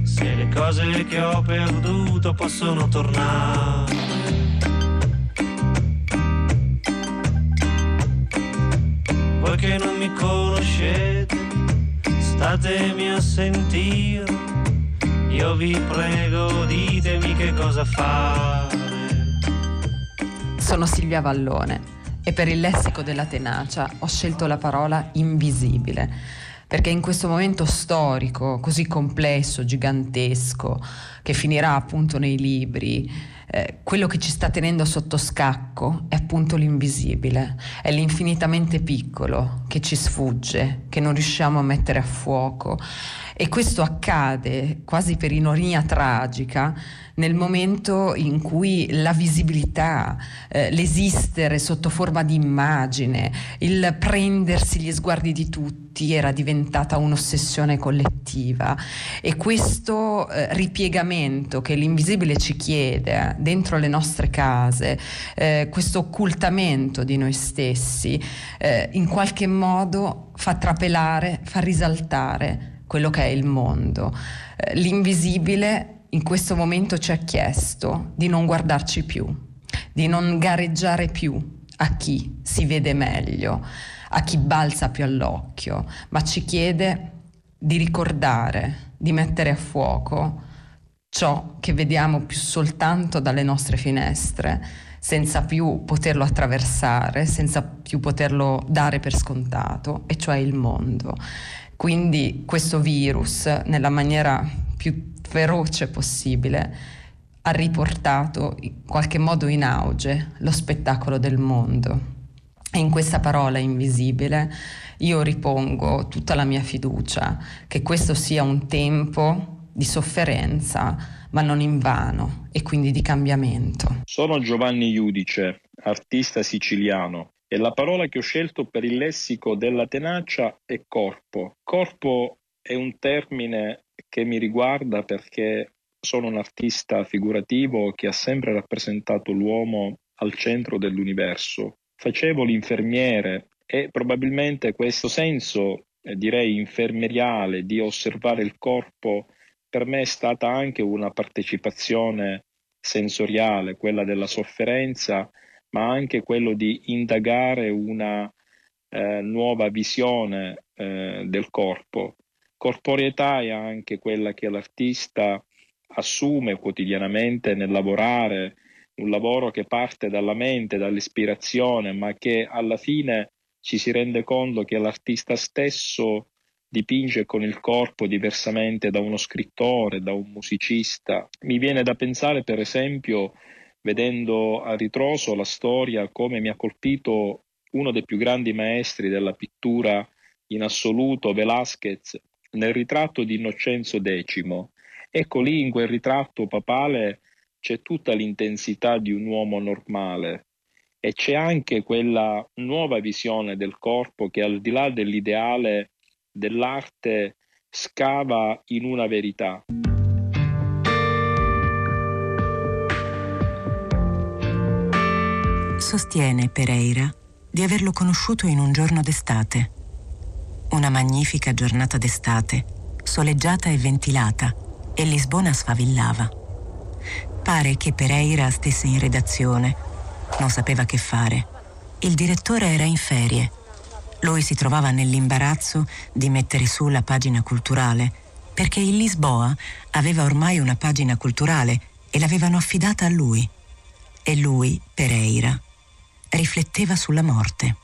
Se le cose che ho perduto possono tornare. Voi che non mi conoscete, statemi a sentire. Io vi prego, ditemi che cosa fare. Sono Silvia Vallone e per il lessico della tenacia ho scelto la parola invisibile, perché in questo momento storico così complesso, gigantesco, che finirà appunto nei libri, eh, quello che ci sta tenendo sotto scacco è appunto l'invisibile, è l'infinitamente piccolo che ci sfugge, che non riusciamo a mettere a fuoco. E questo accade quasi per ironia tragica nel momento in cui la visibilità, eh, l'esistere sotto forma di immagine, il prendersi gli sguardi di tutti era diventata un'ossessione collettiva e questo eh, ripiegamento che l'invisibile ci chiede dentro le nostre case, eh, questo occultamento di noi stessi, eh, in qualche modo fa trapelare, fa risaltare quello che è il mondo. Eh, l'invisibile in questo momento ci ha chiesto di non guardarci più, di non gareggiare più a chi si vede meglio, a chi balza più all'occhio, ma ci chiede di ricordare, di mettere a fuoco ciò che vediamo più soltanto dalle nostre finestre, senza più poterlo attraversare, senza più poterlo dare per scontato, e cioè il mondo. Quindi questo virus, nella maniera più feroce possibile, ha riportato in qualche modo in auge lo spettacolo del mondo. E in questa parola invisibile io ripongo tutta la mia fiducia che questo sia un tempo di sofferenza, ma non in vano, e quindi di cambiamento. Sono Giovanni Iudice, artista siciliano, e la parola che ho scelto per il lessico della tenacia è corpo. Corpo è un termine che mi riguarda perché sono un artista figurativo che ha sempre rappresentato l'uomo al centro dell'universo. Facevo l'infermiere e probabilmente questo senso, eh, direi infermeriale, di osservare il corpo, per me è stata anche una partecipazione sensoriale, quella della sofferenza, ma anche quello di indagare una eh, nuova visione eh, del corpo. Corporeità è anche quella che l'artista assume quotidianamente nel lavorare, un lavoro che parte dalla mente, dall'ispirazione, ma che alla fine ci si rende conto che l'artista stesso dipinge con il corpo diversamente da uno scrittore, da un musicista. Mi viene da pensare, per esempio, vedendo a ritroso la storia, come mi ha colpito uno dei più grandi maestri della pittura in assoluto, Velázquez, nel ritratto di Innocenzo X. Ecco lì in quel ritratto papale c'è tutta l'intensità di un uomo normale e c'è anche quella nuova visione del corpo che al di là dell'ideale dell'arte scava in una verità. Sostiene Pereira di averlo conosciuto in un giorno d'estate una magnifica giornata d'estate, soleggiata e ventilata, e Lisbona sfavillava. Pare che Pereira stesse in redazione. Non sapeva che fare. Il direttore era in ferie. Lui si trovava nell'imbarazzo di mettere su la pagina culturale, perché il Lisboa aveva ormai una pagina culturale e l'avevano affidata a lui. E lui, Pereira, rifletteva sulla morte.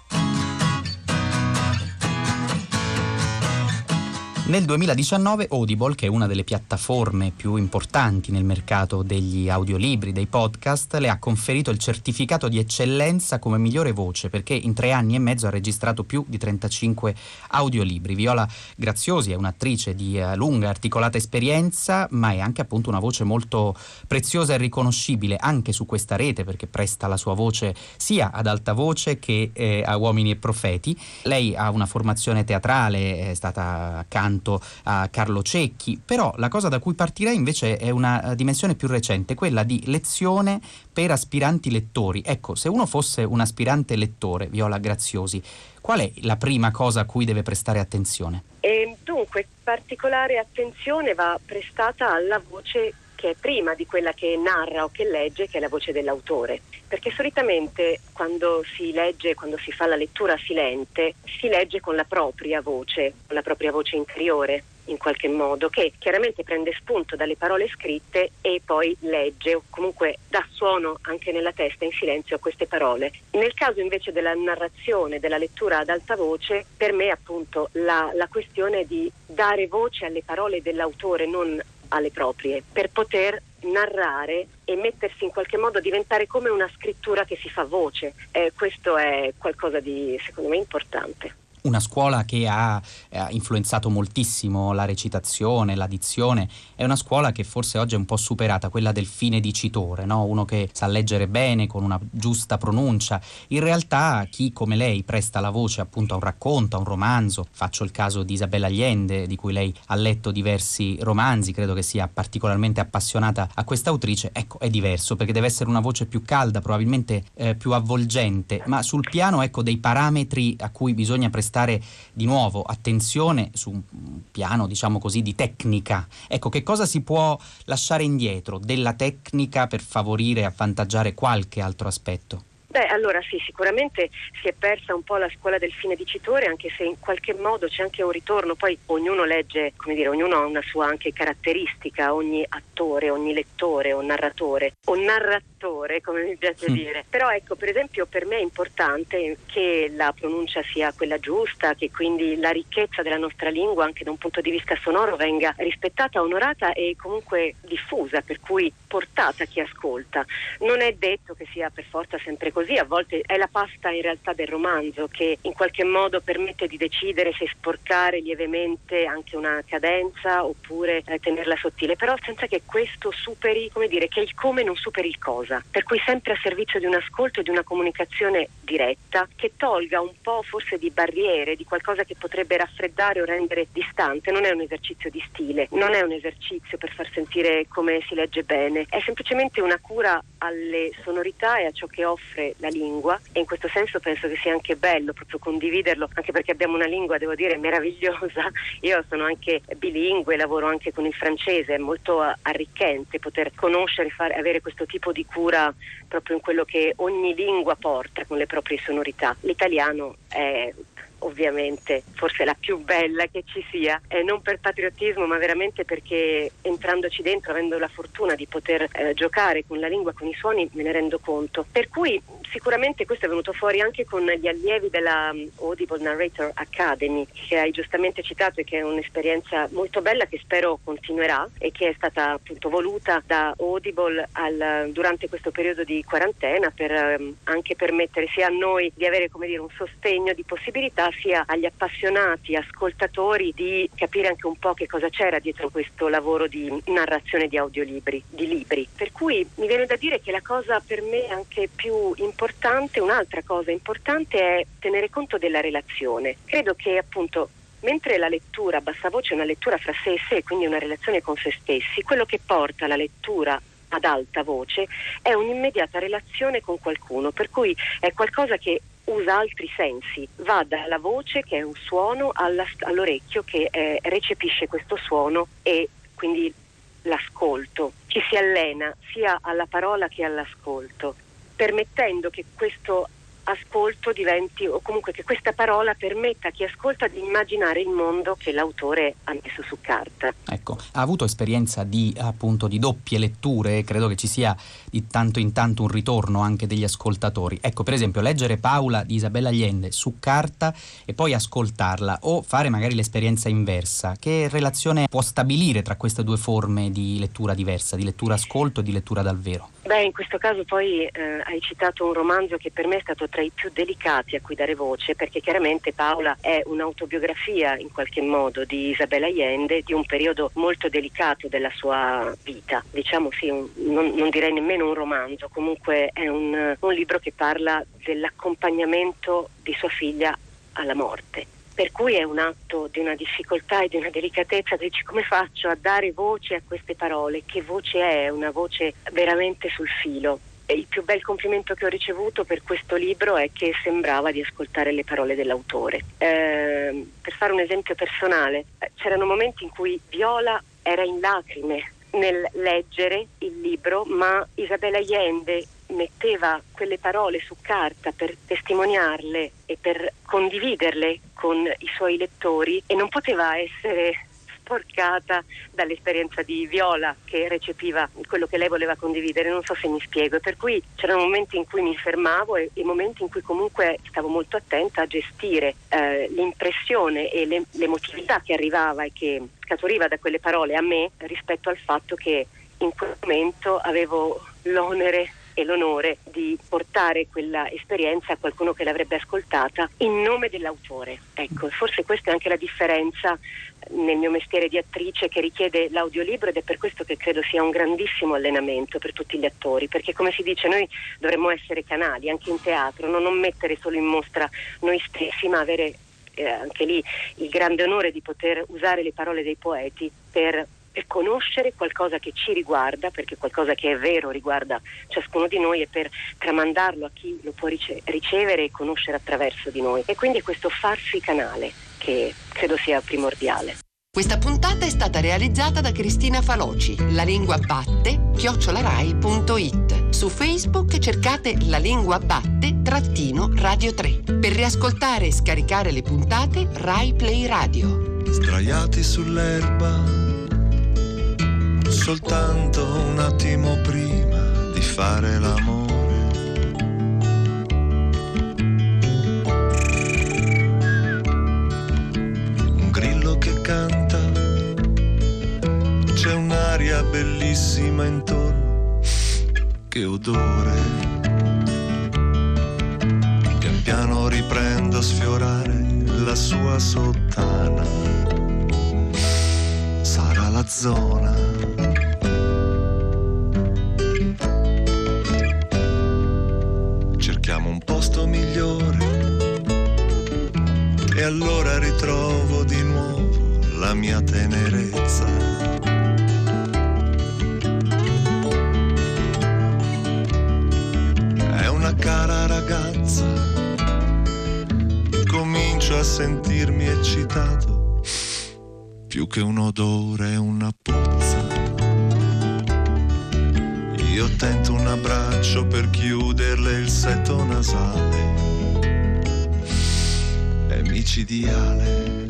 Nel 2019 Audible, che è una delle piattaforme più importanti nel mercato degli audiolibri, dei podcast, le ha conferito il certificato di eccellenza come migliore voce perché in tre anni e mezzo ha registrato più di 35 audiolibri. Viola Graziosi è un'attrice di eh, lunga e articolata esperienza, ma è anche appunto una voce molto preziosa e riconoscibile anche su questa rete perché presta la sua voce sia ad alta voce che eh, a uomini e profeti. Lei ha una formazione teatrale, è stata accanto accanto a Carlo Cecchi, però la cosa da cui partirei invece è una eh, dimensione più recente, quella di lezione per aspiranti lettori. Ecco, se uno fosse un aspirante lettore, Viola Graziosi, qual è la prima cosa a cui deve prestare attenzione? E dunque, particolare attenzione va prestata alla voce che è prima di quella che narra o che legge, che è la voce dell'autore. Perché solitamente quando si legge, quando si fa la lettura silente, si legge con la propria voce, con la propria voce interiore in qualche modo, che chiaramente prende spunto dalle parole scritte e poi legge o comunque dà suono anche nella testa in silenzio a queste parole. Nel caso invece della narrazione, della lettura ad alta voce, per me appunto la, la questione di dare voce alle parole dell'autore, non alle proprie, per poter narrare e mettersi in qualche modo a diventare come una scrittura che si fa voce. Eh, questo è qualcosa di secondo me importante una scuola che ha, ha, influenzato moltissimo la recitazione, la dizione, è una scuola che forse oggi è un po' superata, quella del fine dicitore, no? uno che sa leggere bene con una giusta pronuncia. In realtà chi come lei presta la voce appunto a un racconto, a un romanzo, faccio il caso di Isabella Allende, di cui lei ha letto diversi romanzi, credo che sia particolarmente appassionata a questa autrice, ecco è diverso perché deve essere una voce più calda, probabilmente eh, più avvolgente, ma sul piano ecco dei parametri a cui bisogna prestare prestare di nuovo attenzione su un piano, diciamo così, di tecnica. Ecco, che cosa si può lasciare indietro della tecnica per favorire e avvantaggiare qualche altro aspetto? Beh, allora sì, sicuramente si è persa un po' la scuola del fine dicitore, anche se in qualche modo c'è anche un ritorno, poi ognuno legge, come dire, ognuno ha una sua anche caratteristica, ogni attore, ogni lettore o narratore o narratore, come mi piace mm. dire. Però ecco, per esempio, per me è importante che la pronuncia sia quella giusta, che quindi la ricchezza della nostra lingua anche da un punto di vista sonoro venga rispettata, onorata e comunque diffusa, per cui portata a chi ascolta. Non è detto che sia per forza sempre così così, a volte è la pasta in realtà del romanzo che in qualche modo permette di decidere se sporcare lievemente anche una cadenza oppure eh, tenerla sottile, però senza che questo superi, come dire, che il come non superi il cosa, per cui sempre a servizio di un ascolto e di una comunicazione diretta che tolga un po' forse di barriere, di qualcosa che potrebbe raffreddare o rendere distante, non è un esercizio di stile, non è un esercizio per far sentire come si legge bene, è semplicemente una cura alle sonorità e a ciò che offre la lingua e in questo senso penso che sia anche bello proprio condividerlo, anche perché abbiamo una lingua, devo dire, meravigliosa. Io sono anche bilingue, lavoro anche con il francese, è molto arricchente poter conoscere, fare, avere questo tipo di cura proprio in quello che ogni lingua porta con le proprie sonorità. L'italiano è ovviamente forse la più bella che ci sia, eh, non per patriottismo ma veramente perché entrandoci dentro, avendo la fortuna di poter eh, giocare con la lingua, con i suoni, me ne rendo conto. Per cui sicuramente questo è venuto fuori anche con gli allievi della um, Audible Narrator Academy che hai giustamente citato e che è un'esperienza molto bella che spero continuerà e che è stata appunto voluta da Audible al, durante questo periodo di quarantena per um, anche permettere sia a noi di avere come dire un sostegno di possibilità sia agli appassionati ascoltatori di capire anche un po' che cosa c'era dietro questo lavoro di narrazione di audiolibri, di libri. Per cui mi viene da dire che la cosa per me anche più importante, un'altra cosa importante è tenere conto della relazione. Credo che appunto Mentre la lettura a bassa voce è una lettura fra sé e sé, quindi una relazione con se stessi, quello che porta la lettura ad alta voce è un'immediata relazione con qualcuno, per cui è qualcosa che usa altri sensi, va dalla voce che è un suono alla, all'orecchio che eh, recepisce questo suono e quindi l'ascolto, ci si allena sia alla parola che all'ascolto, permettendo che questo ascolto diventi, o comunque che questa parola permetta a chi ascolta di immaginare il mondo che l'autore ha messo su carta. Ecco, ha avuto esperienza di appunto di doppie letture, credo che ci sia di tanto in tanto un ritorno anche degli ascoltatori. Ecco, per esempio, leggere Paola di Isabella Allende su carta e poi ascoltarla o fare magari l'esperienza inversa. Che relazione può stabilire tra queste due forme di lettura diversa, di lettura ascolto e di lettura dal vero? Beh, in questo caso poi eh, hai citato un romanzo che per me è stato tra i più delicati a cui dare voce, perché chiaramente Paola è un'autobiografia in qualche modo di Isabella Allende di un periodo molto delicato della sua vita. Diciamo sì, un, non, non, direi nemmeno un romanzo, comunque è un, un libro che parla dell'accompagnamento di sua figlia alla morte per cui è un atto di una difficoltà e di una delicatezza, dici come faccio a dare voce a queste parole, che voce è, una voce veramente sul filo. Il più bel complimento che ho ricevuto per questo libro è che sembrava di ascoltare le parole dell'autore. Eh, per fare un esempio personale, c'erano momenti in cui Viola era in lacrime nel leggere il libro, ma Isabella Allende metteva quelle parole su carta per testimoniarle e per condividerle con i suoi lettori e non poteva essere sporcata dall'esperienza di Viola che recepiva quello che lei voleva condividere, non so se mi spiego, per cui c'erano momenti in cui mi fermavo e, e momenti in cui comunque stavo molto attenta a gestire eh, l'impressione e le, l'emotività che arrivava e che scaturiva da quelle parole a me rispetto al fatto che in quel momento avevo l'onere e l'onore di portare quella esperienza a qualcuno che l'avrebbe ascoltata in nome dell'autore. Ecco, forse questa è anche la differenza nel mio mestiere di attrice che richiede l'audiolibro ed è per questo che credo sia un grandissimo allenamento per tutti gli attori, perché come si dice noi dovremmo essere canali anche in teatro, no? non mettere solo in mostra noi stessi, ma avere eh, anche lì il grande onore di poter usare le parole dei poeti per per conoscere qualcosa che ci riguarda, perché qualcosa che è vero riguarda ciascuno di noi e per tramandarlo a chi lo può rice- ricevere e conoscere attraverso di noi. E quindi questo farsi canale che credo sia primordiale. Questa puntata è stata realizzata da Cristina Faloci, la lingua batte, chiocciolarai.it. Su Facebook cercate la lingua batte trattino radio 3. Per riascoltare e scaricare le puntate Rai Play Radio. Sdraiati sull'erba soltanto un attimo prima di fare l'amore. Un grillo che canta, c'è un'aria bellissima intorno, che odore. Pian piano riprendo a sfiorare la sua sottana. Sarà la zona e allora ritrovo di nuovo la mia tenerezza. È una cara ragazza, comincio a sentirmi eccitato, più che un odore, una puzza. Io tento un abbraccio per chiuderle il setto nasale. Micidiale